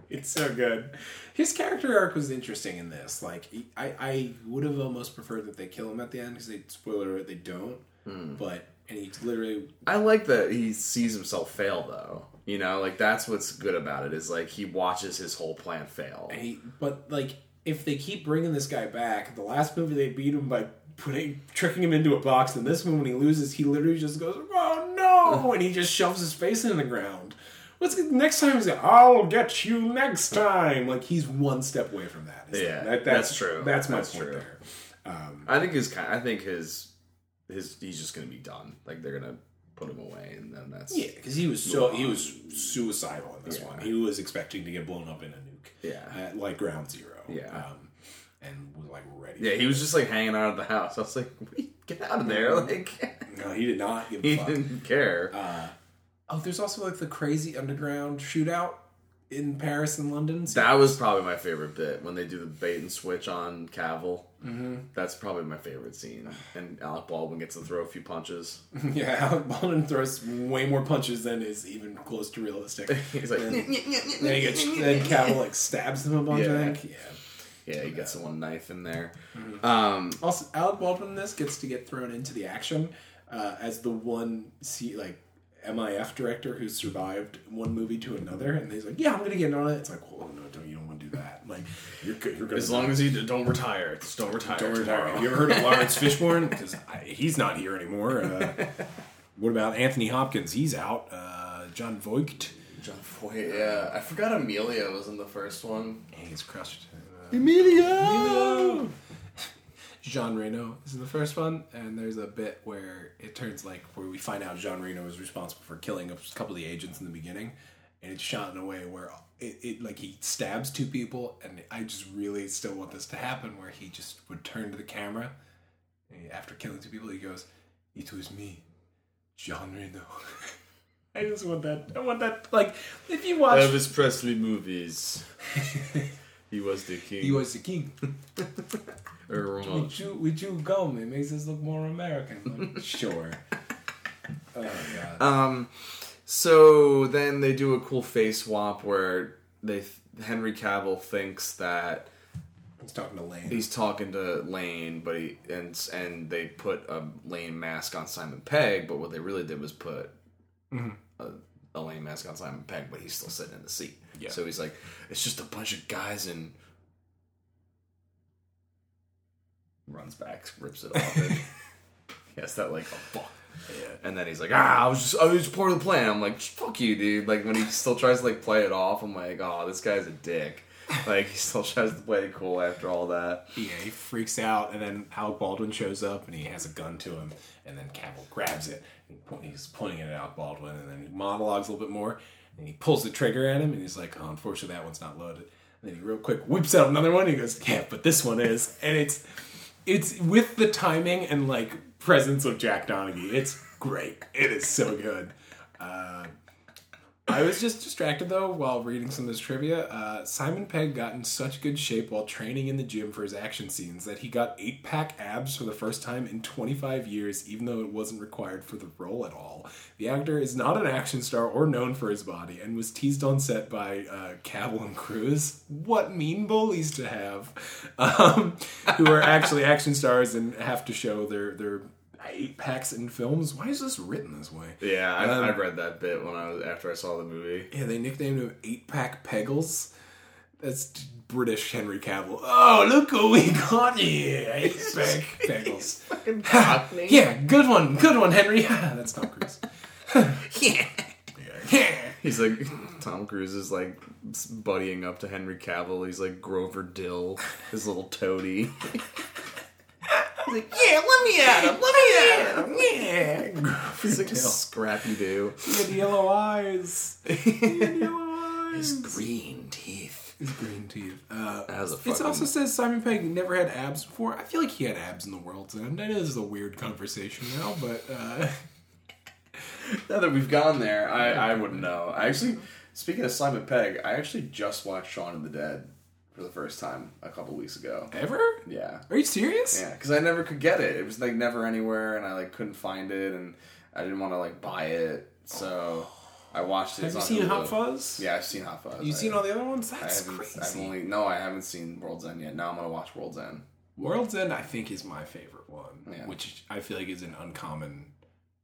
it's so good. His character arc was interesting in this. Like, I, I would have almost preferred that they kill him at the end because they spoiler they don't. Hmm. But and he literally, I like that he sees himself fail though. You know, like that's what's good about it is like he watches his whole plan fail. and he, but like, if they keep bringing this guy back, the last movie they beat him by putting tricking him into a box, and this one when he loses, he literally just goes, "Oh no!" and he just shoves his face into the ground. What's next time? He's like, "I'll get you next time." Like he's one step away from that. Yeah, that- that's true. That's my That's point true. there. Um, I think his. I think his his he's just gonna be done. Like they're gonna put him away, and then that's yeah, because he was so he was suicidal in this Yeah. one. He was expecting to get blown up in a nuke. Yeah. at, like Ground Zero. Yeah. um, and was like ready. Yeah, he was just like hanging out of the house. I was like, "What are you- "Get out of there!" Like No, he did not give a he fuck. didn't care. Uh, oh, there's also like the crazy underground shootout in Paris and London. So- That was probably my favorite bit when they do the bait and switch on Cavill. Mm-hmm. That's probably my favorite scene. And Alec Baldwin gets to throw a few punches. yeah, Alec Baldwin throws way more punches than is even close to realistic. He's like, then, then he gets then Cavill like stabs him a bunch. Yeah. I think. Yeah. yeah, he gets the one knife in there. Mm-hmm. Um, Also, Alec Baldwin in this gets to get thrown into the action uh, as the one see like MIF director who survived one movie to another, and he's like, "Yeah, I'm gonna get in on it." It's like, "Well, no, don't you don't want to do that? Like, you're good. You're good. as long as you don't retire, just don't retire. don't retire. Have you ever heard of Laurence Fishburne? Because he's not here anymore. Uh, what about Anthony Hopkins? He's out. Uh, Jon Voight. Jon Voight, yeah. I forgot Emilio was in the first one. He's crushed. Uh, Emilio! Jean Reno is in the first one, and there's a bit where it turns like where we find out Jean Reno is responsible for killing a couple of the agents in the beginning, and it's shot in a way where it, it like he stabs two people, and I just really still want this to happen, where he just would turn to the camera and after killing two people, he goes, "It was me, Jean Reno." I just want that. I want that. Like, if you watch, Elvis Presley movies. he was the king. he was the king. Or, We chew, we chew gum. It makes us look more American. Like, sure. Oh god. Um, so then they do a cool face swap where they Henry Cavill thinks that He's talking to Lane. he's talking to Lane, but he and and they put a Lane mask on Simon Pegg, but what they really did was put a, a Lane mask on Simon Pegg, but he's still sitting in the seat. Yeah. So he's like, it's just a bunch of guys and runs back, rips it off. And yes, that like oh fuck. yeah. And then he's like, ah, I was just, I was part of the plan. I'm like, fuck you, dude. Like when he still tries to like play it off, I'm like, oh, this guy's a dick. Like he still tries to play it cool after all that. Yeah, he freaks out, and then Alec Baldwin shows up, and he has a gun to him, and then Cavill grabs it, and he's pointing it at Alec Baldwin, and then he monologues a little bit more, and he pulls the trigger at him, and he's like, "Oh, unfortunately, that one's not loaded." And then he real quick whips out another one. And he goes, "Yeah, but this one is," and it's it's with the timing and like presence of Jack Donaghy. It's great. It is so good. Uh, I was just distracted though while reading some of this trivia. Uh, Simon Pegg got in such good shape while training in the gym for his action scenes that he got eight pack abs for the first time in 25 years, even though it wasn't required for the role at all. The actor is not an action star or known for his body and was teased on set by uh, Cavill and Cruise. What mean bullies to have, um, who are actually action stars and have to show their their eight packs in films. Why is this written this way? Yeah, I, Um, I read that bit when I was after I saw the movie. Yeah, they nicknamed him Eight Pack Peggles. That's British Henry Cavill. Oh, look who we got here! Eight Pack Peggles. Cockney. yeah, good one, good one, Henry. That's Tom Cruise. yeah. Yeah. He's like Tom Cruise is like buddying up to Henry Cavill. He's like Grover Dill, his little toady. He's like, yeah, let me at him, let me at him. Yeah. He's like Dill. Scrappy Doo. He had yellow eyes. He had yellow eyes. His green teeth. His green teeth. Uh, That was a it fucking. also says Simon Pegg never had abs before. I feel like he had abs in the world's end. I know this is a weird conversation now, but uh, now that we've gone there, I I wouldn't know. I actually, speaking of Simon Pegg, I actually just watched Shaun of the Dead for the first time a couple weeks ago. ever? Yeah. Are you serious? Yeah, because I never could get it. It was like never anywhere, and I like couldn't find it, and I didn't want to like buy it, so I watched it. Have you seen Hot Fuzz? Yeah, I've seen Hot Fuzz. You I- seen all the other ones? That's crazy. I've only no, I haven't seen World's End yet. Now I'm gonna watch World's End. World's End, I think, is my favorite one, Yeah. which I feel like is an uncommon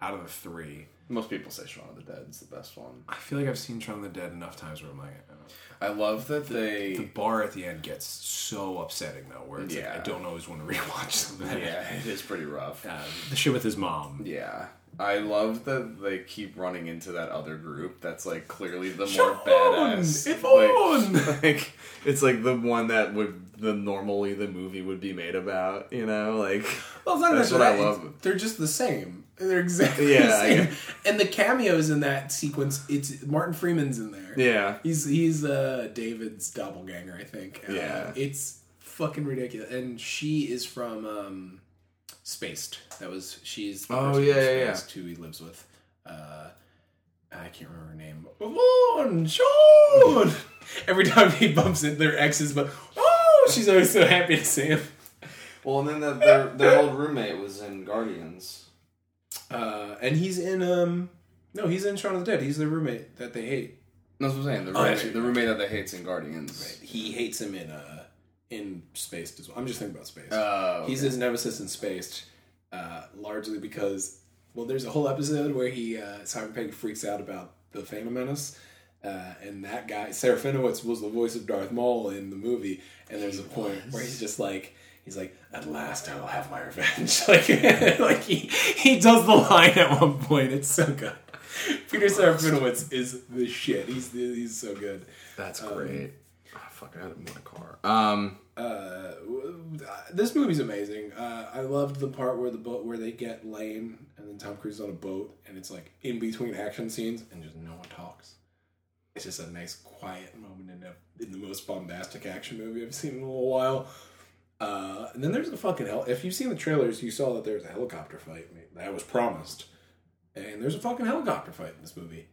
out of the three. Most people say Shaun of the Dead is the best one. I feel like I've seen Shaun of the Dead enough times where I'm like, I don't know. I love that the they. bar at the end gets so upsetting though, where it's like Yeah. I don't always want to rewatch something. Yeah, it is pretty rough. Uh, the shit with his mom. Yeah. I love that they keep running into that other group that's like clearly the more badass. Yvonne! Like, like it's like the one that would the normally the movie would be made about, you know? Like Well, it's not That's what I love. it's- They're just the same. They're exactly Yeah, the same. And the cameos in that sequence, it's Martin Freeman's in there. Yeah. He's he's uh, David's doppelganger, I think. Uh, Yeah. it's fucking ridiculous. And she is from um, Spaced. That was she's. The Oh, person yeah, from yeah, yeah. Spaced Who he lives with. Uh, I can't remember her name. Yvonne, Sean. Every time he bumps into their exes, but oh, she's always so happy to see him. Well, and then the, their their old roommate was in Guardians. Uh, and he's in um, no, he's in Shaun of the Dead. He's the roommate that they hate. That's what I'm saying. The Oh, roommate, yeah. the roommate that they hates in Guardians. He hates him in uh, in Spaced as well. I'm just thinking about Spaced. Uh, He's his nemesis in Spaced, uh, largely because, well, there's a whole episode where he uh, Simon Pegg freaks out about the Phantom Menace, uh, and that guy Serafinowicz was the voice of Darth Maul in the movie, and there's a point where he's just like. He's like, at last I will have my revenge. like, like he he does the line at one point. It's so good. Peter Serafinowicz is the shit. He's he's so good. That's great. oh, fuck, I had him in my car. Um, uh, this movie's amazing. Uh, I loved the part where the boat where they get lame and then Tom Cruise is on a boat and it's like in between action scenes and just no one talks. It's just a nice quiet moment in a, in the most bombastic action movie I've seen in a little while. Uh, and then there's a fucking hell. If you've seen the trailers, you saw that there's a helicopter fight that was promised, and there's a fucking helicopter fight in this movie,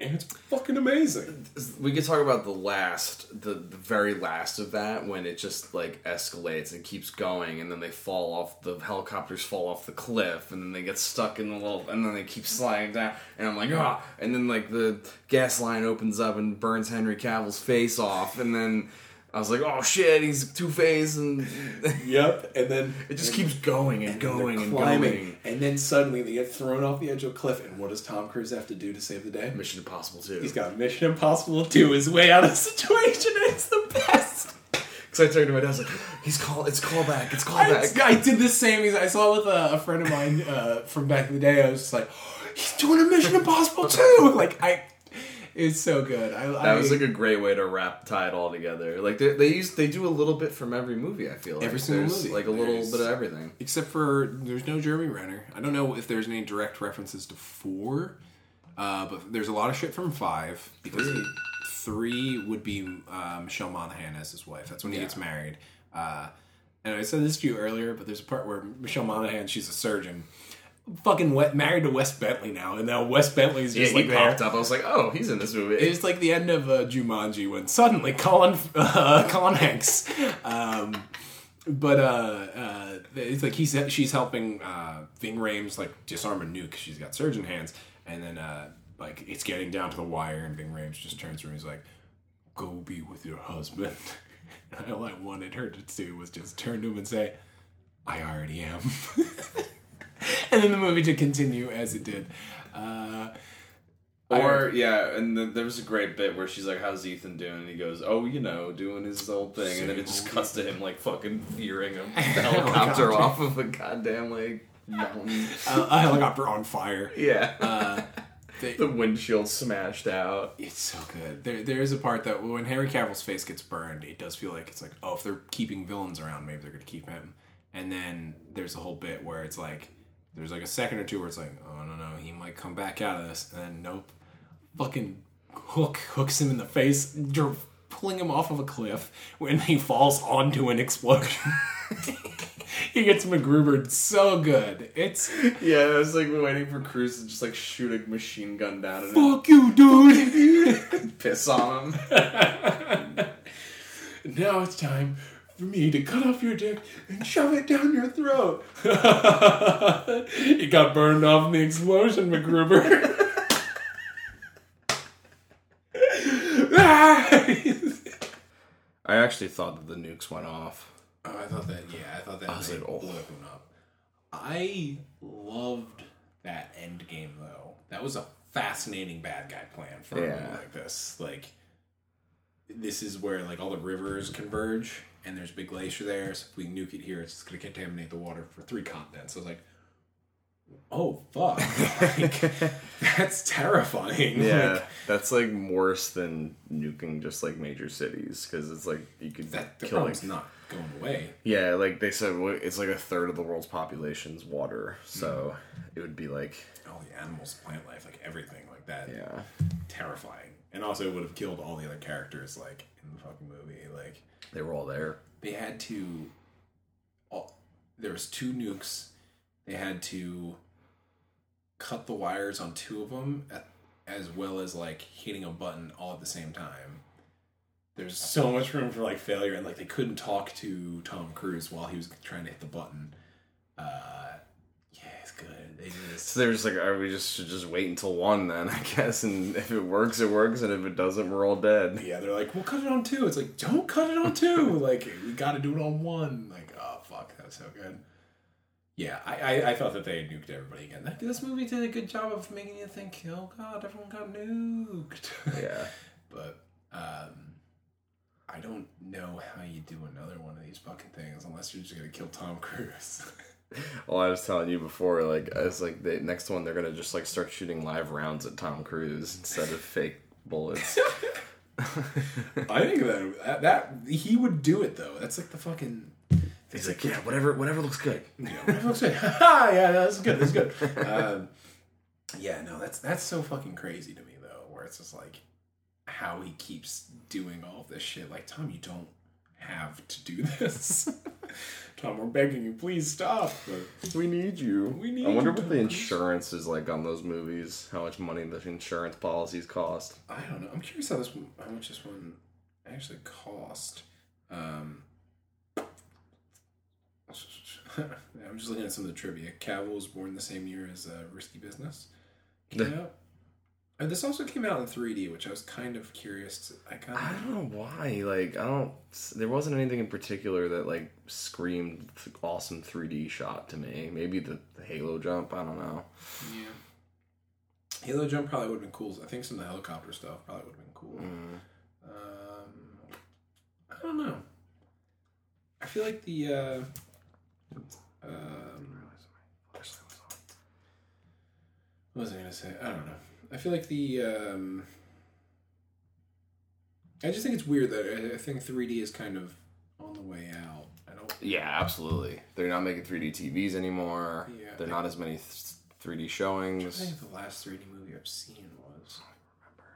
and it's fucking amazing. we could talk about the last, the, the very last of that when it just like escalates and keeps going, and then they fall off. The helicopters fall off the cliff, and then they get stuck in the little, and then they keep sliding down. And I'm like, ah! And then like the gas line opens up and burns Henry Cavill's face off, and then. I was like, "Oh shit, he's Two Face," and Yep, and then it just keeps going and going They're and climbing, going. and then suddenly they get thrown off the edge of a cliff. And what does Tom Cruise have to do to save the day? Mission Impossible too. He's got Mission Impossible to do his way out of the situation, and it's the best. Because I turned to my dad, I was like, "He's call, it's callback, it's I, callback." I did the same. I saw with a, a friend of mine uh, from back in the day. I was just like, he's doing a Mission Impossible too. Like I, it's so good. I, That I, was like a great way to wrap tie it all together. Like they, they use they do a little bit from every movie. I feel like Every single There's, movie. like a little There's- bit of everything. except for there's no Jeremy Renner. I don't know if there's any direct references to four, uh, but there's a lot of shit from five because three would be uh, Michelle Monaghan as his wife. That's when he gets married. Uh, and I said this to you earlier, but there's a part where Michelle Monaghan, she's a surgeon, fucking wet, married to Wes Bentley now, and now Wes Bentley's Yeah, just he like popped there. up. I was like, "Oh, he's in this movie." It's like the end of uh, Jumanji when suddenly Colin uh, Colin Hanks. Um, but uh, uh, it's like he's she's helping uh, Ving Rhames like disarm a nuke. She's got surgeon hands, and then uh, like it's getting down to the wire, and Ving Rhames just turns to her and he's like, "Go be with your husband." And all I wanted her to do was just turn to him and say, "I already am." and then the movie to continue as it did. Uh, or yeah, and then there was a great bit where she's like, "How's Ethan doing?" And he goes, "Oh, you know, doing his old thing." And then it just cuts to him like fucking veering a helicopter off of a goddamn like mountain. a, a helicopter on fire. Yeah, Uh, they, the windshield smashed out. it's so good. There, there is a part that when Henry Cavill's face gets burned, it does feel like it's like, oh, if they're keeping villains around, maybe they're gonna keep him. And then there's a whole bit where it's like, there's like a second or two where it's like, oh no no, he might come back out of this, and then nope, fucking hook hooks him in the face, you're pulling him off of a cliff when he falls onto an explosion. he gets MacGrubered so good. It's Yeah, I was like waiting for Cruise to just like shoot a machine gun down and fuck you, dude. piss on him. Now it's time for me to cut off your dick and shove it down your throat. you got burned off in the explosion, MacGruber. I actually thought that the nukes went off. Oh, I thought that. Yeah, I thought that. was made like, oh. blew everyone up. I loved that end game though. That was a fascinating bad guy plan for a movie like this. Like, this is where like all the rivers converge, and there's a big glacier there. So if we nuke it here, it's gonna contaminate the water for three continents. So I was like, oh fuck, like, that's terrifying. Yeah, Like, that's like worse than nuking just like major cities because it's like you could that the kill like problem's not going away. yeah, like they said it's like a third of the world's population's water, so hmm. it would be like All the animals, plant life, like everything, like that. yeah, terrifying. And also it would have killed all the other characters like in the fucking movie. Like they were all there. they had to. all- There was two nukes. They had to cut the wires on two of them, at, as well as like hitting a button all at the same time. There's so much room for like failure, and like they couldn't talk to Tom Cruise while he was trying to hit the button. Uh, it's good. They just So there's like, are we just should just wait until one then? I guess, and if it works, it works, and if it doesn't, we're all dead. Yeah, they're like, we'll cut it on two. It's like, don't cut it on two. like, we got to do it on one. Like, oh fuck, that's so good. Yeah, I, I, I thought that they had nuked everybody again. That, this movie did a good job of making you think, oh god, everyone got nuked. Yeah. but um, I don't know how you do another one of these fucking things unless you're just gonna kill Tom Cruise. Well, I was telling you before, like, I was like, the next one they're gonna just like start shooting live rounds at Tom Cruise instead of fake bullets. I think that, that that he would do it though. That's like the fucking. He's like, yeah, whatever, whatever looks good. you know, whatever looks good. yeah, that's good. That's good. Um, yeah, no, that's that's so fucking crazy to me though. Where it's just like how he keeps doing all this shit. Like Tom, you don't have to do this. Tom, we're begging you, please stop. We need you. We need I wonder you, what the Tom insurance is like on those movies. How much money the insurance policies cost. I don't know. I'm curious how this one- how much this one actually cost. Um, I'm just looking at some of the trivia. Cavill was born the same year as uh, Risky Business. Came out. And this also came out in 3D, which I was kind of curious. To, I kind I don't know why. Like, I don't. There wasn't anything in particular that like screamed awesome 3D shot to me. Maybe the, the Halo jump. I don't know. yeah. Halo jump probably would have been cool. I think some of the helicopter stuff probably would have been cool. Mm. Um, I don't know. I feel like the uh, um, what was I gonna say? I don't know. I feel like the um, I just think it's weird that I, think 3D is kind of on the way out. I don't. Yeah, absolutely. They're not making 3D TVs anymore. Yeah. They're not as many th- 3D showings. I think the last 3D movie I've seen was. Remember.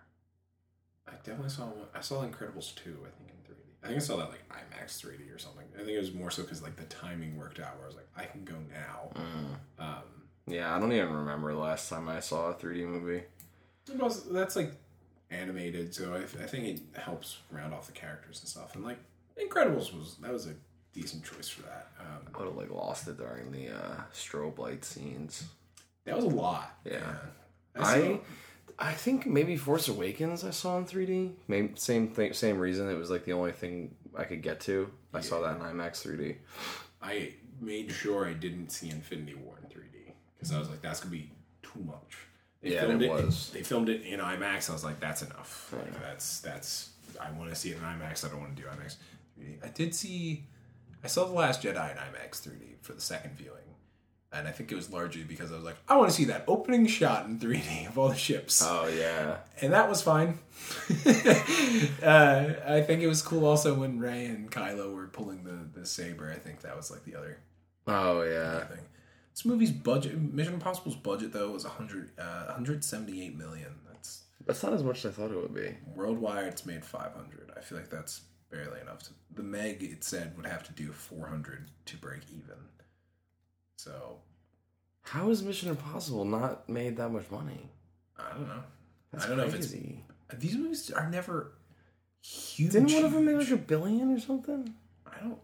I definitely saw one. I saw Incredibles 2, I think, in 3D. I think I saw that like IMAX 3D or something. I think it was more so because like the timing worked out where I was like, I can go now. Mm. Um, Yeah, I don't even remember the last time I saw a 3D movie. It that's like animated, so I, I think it helps round off the characters and stuff. And like Incredibles was that was a decent choice for that. Um, I would have like lost it during the uh, strobe light scenes. that was a lot. Yeah. I, I I think maybe Force Awakens I saw in 3D. Maybe same thing, same reason. It was like the only thing I could get to. I saw that in IMAX 3D. I made sure I didn't see Infinity War in 3D because I was like, that's gonna be too much. They Yeah, filmed it it. was. They filmed it in IMAX. I was like, that's enough. Like, that's that's. I want to see it in IMAX. I don't want to do IMAX. 3D. I did see. I saw the Last Jedi in IMAX 3D for the second viewing, and I think it was largely because I was like, I want to see that opening shot in 3D of all the ships Oh yeah, and that was fine. uh, I think it was cool also when Rey and Kylo were pulling the, the saber. I think that was like the other oh yeah. thing. This movie's budget, Mission Impossible's budget though, was 100, uh, 178 million. That's That's not as much as I thought it would be. worldwide. It's made 500. I feel like that's barely enough. To, the Meg it said would have to do 400 to break even. So How is Mission Impossible not made that much money? I don't know. That's I don't know if it's crazy. these movies are never huge. Didn't one of them make like a billion or something? I don't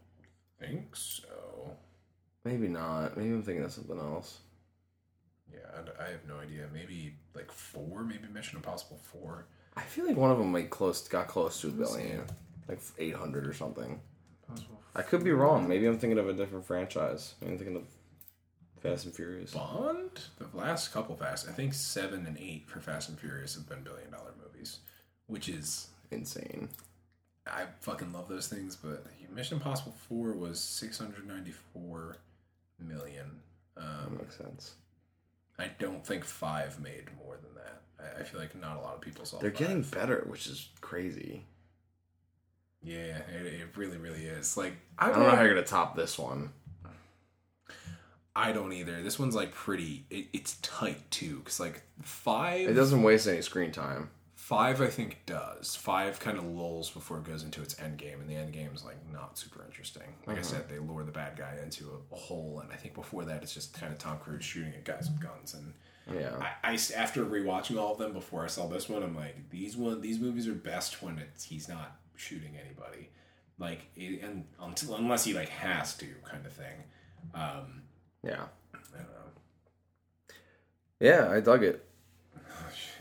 think so. Maybe not. Maybe I'm thinking of something else. Yeah, I, I have no idea. Maybe like four. Maybe Mission Impossible four. I feel like one of them like close, got close to a billion, like 800 or something. Impossible. I could be wrong. Maybe I'm thinking of a different franchise. Maybe I'm thinking of Fast and Furious. Bond. The last couple Fast, I think seven and eight for Fast and Furious have been billion dollar movies, which is Insane. I fucking love those things. But Mission Impossible four was six hundred ninety four million. That Um, makes sense. I don't think five made more than that. I, I feel like not a lot of people saw. They're five. getting better, which is crazy. Yeah, it, it really, really is. Like I don't know how you're gonna top this one. I don't either. This one's like pretty. It, it's tight too, because like five. It doesn't waste any screen time. Five, I think, does. Five kind of lulls before it goes into its end game, and the end game is like not super interesting. Like I said, they lure the bad guy into a, a hole, and I think before that, it's just kind of Tom Cruise shooting at guys with guns. And Yeah. I, I after rewatching all of them before I saw this one, I'm like, these one these movies are best when it's he's not shooting anybody, like it, and until unless he like has to kind of thing. Um, Yeah. I don't know. Yeah, I dug it.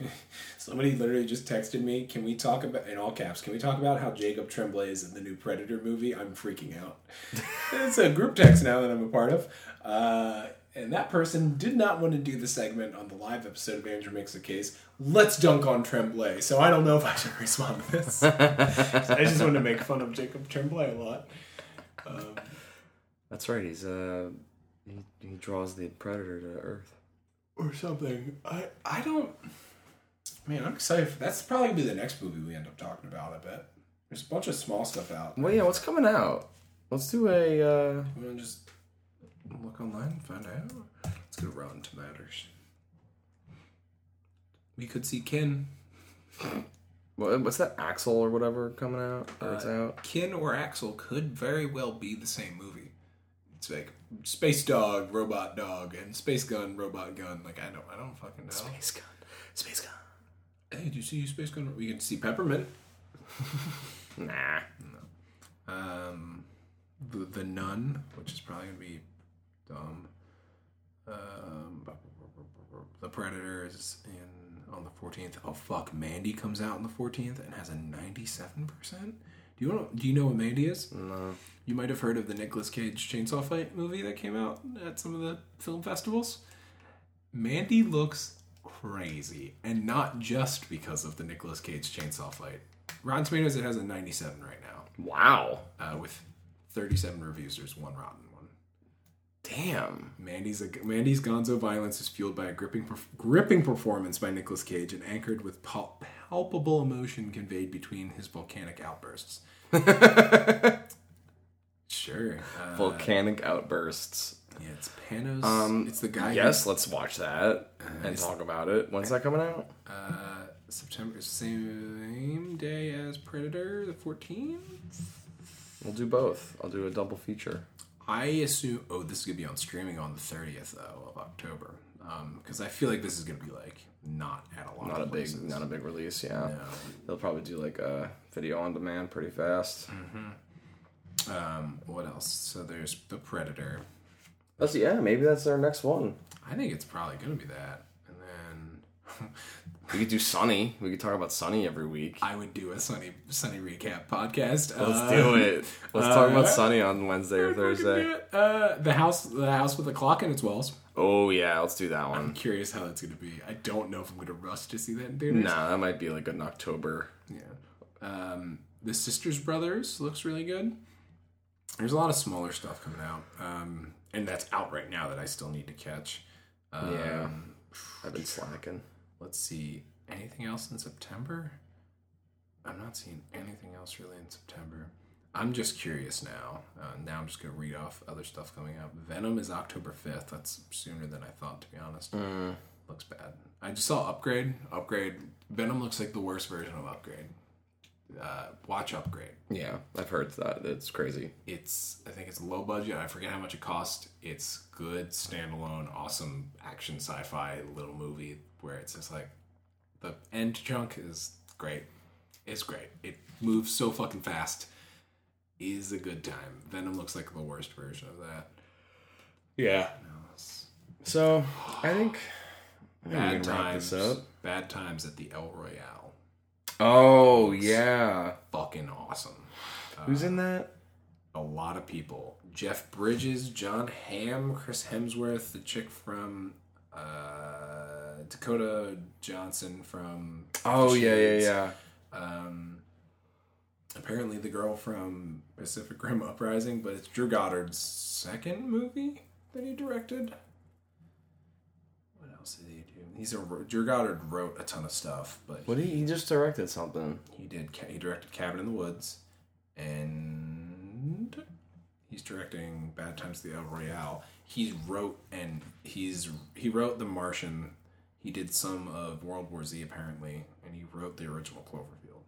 Somebody literally just texted me. Can we talk about in all caps? Can we talk about how Jacob Tremblay is in the new Predator movie? I'm freaking out. it's a group text now that I'm a part of, uh, and that person did not want to do the segment on the live episode of Andrew Makes a Case. Let's dunk on Tremblay. So I don't know if I should respond to this. I just want to make fun of Jacob Tremblay a lot. Um, That's right. He's uh, he, he draws the predator to Earth. or something. I I don't. Man, I'm excited. For, that's probably gonna be the next movie we end up talking about. I bet there's a bunch of small stuff out. Well, yeah. What's coming out? Let's do a. Uh, to just look online and find out? Let's go to Rotten Tomatoes. We could see Kin, what- what's that? Axel or whatever coming out? Or it's out. Kin or Axel could very well be the same movie. It's like Space Dog, Robot Dog, and Space Gun, Robot Gun. Like I don't, I don't fucking know. Space gun. Space gun. Hey, do you see Space Gun? We can see Peppermint. Nah. No. Um, the, the Nun, which is probably gonna be dumb. Um, the Predator is in on the fourteenth. Oh fuck, Mandy comes out on the fourteenth and has a ninety-seven percent. Do you know? Do you know what Mandy is? No. You might have heard of the Nicolas Cage chainsaw fight movie that came out at some of the film festivals. Mandy looks crazy, and not just because of the Nicolas Cage chainsaw fight. Rotten Tomatoes, it has a 97 right now, Wow. uh, with 37 reviews. There's one rotten one. Damn. Mandy's a, Mandy's Gonzo violence is fueled by a gripping gripping performance by Nicolas Cage and anchored with pal- palpable emotion conveyed between his volcanic outbursts. sure. Uh, Volcanic outbursts. Yeah, it's Panos. Um, it's the guy. Yes, let's watch that and it's- talk about it. When's that coming out? Uh, September, same day as Predator, the 14th. We'll do both. I'll do a double feature. I assume. Oh, this is gonna be on streaming on the 30th though of October. Because I feel like this is gonna be like not at a lot. Not a big, not a big release. Yeah, No. they'll probably do like a video on demand pretty fast. Um, what else? So there's the Predator. That's yeah. Maybe that's our next one. I think it's probably gonna be that. And then We could do Sunny. We could talk about Sunny every week. I would do a Sunny Sunny recap podcast. Let's Uh, do it. Let's talk about uh, Sunny on Wednesday or we do Thursday. it. Uh, the house, the house with the clock in its walls. Oh yeah, let's do that one. I'm curious how that's gonna be. I don't know if I'm gonna rush to see that in theaters. Nah, that might be like in October. Yeah. Um, the Sisters Brothers looks really good. There's a lot of smaller stuff coming out, um, and that's out right now that I still need to catch. Um, Yeah. I've been slacking. Let's see. Anything else in September? I'm not seeing anything else really in September. I'm just curious now. Uh, now I'm just gonna read off other stuff coming out. Venom is October 5th. That's sooner than I thought, to be honest. Mm. Looks bad. I just saw Upgrade. Upgrade. Venom looks like the worst version of Upgrade. Uh, watch Upgrade. Yeah, I've heard that. It's crazy. It's I think it's low budget. I forget how much it cost. It's good standalone, awesome action sci-fi little movie where it's just like the end chunk is great. It's great. It moves so fucking fast. Is a good time. Venom looks like the worst version of that. Yeah. No, So I think bad times. this up. Bad times at the El Royale. Oh yeah. Fucking awesome. Who's in that? a lot of people. Jeff Bridges, Jon Hamm, Chris Hemsworth, the chick from uh, Dakota Johnson from. Oh yeah, yeah, yeah. Um, apparently, the girl from Pacific Rim Uprising, but it's Drew Goddard's second movie that he directed. What else did he? He's a Drew Goddard wrote a ton of stuff, but What he, he just directed something. he did. He directed Cabin in the Woods, and he's directing Bad Times at the El Royale. He wrote and he's he wrote The Martian. He did some of World War Z apparently, and he wrote the original Cloverfield.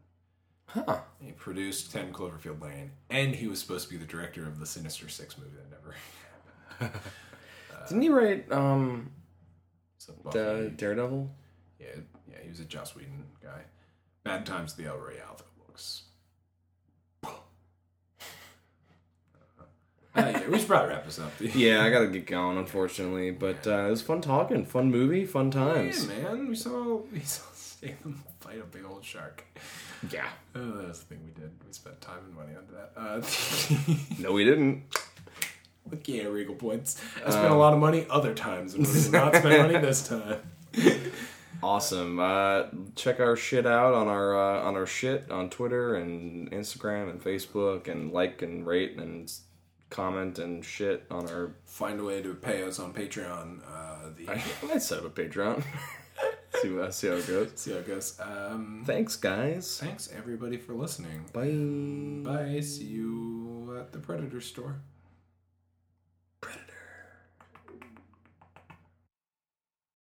Huh. He produced Ten Cloverfield Lane, and he was supposed to be the director of the Sinister Six movie that never. Happened. Didn't he write um So the Buffy, Daredevil? yeah, yeah, he was a Joss Whedon guy. Bad Times the El Royale looks. Uh, yeah, we should probably wrap this up. Yeah, I gotta get going, unfortunately. But uh, it was fun talking, fun movie, fun times. Yeah, man, we saw we saw Statham fight a big old shark. Yeah. Oh, that was the thing we did. We spent time and money on that. Uh, No, we didn't. Yeah, Regal points. I spent a lot of money other times, and not spend money this time. Awesome. Uh, check our shit out on our uh, on our shit on Twitter and Instagram and Facebook and like and rate and comment and shit on our. Find a way to pay us on Patreon. Uh, the I set up a Patreon. see, what, see how it goes. see how it goes. Um, Thanks, guys. thanks everybody for listening. Bye. Bye. See you at the Predator store.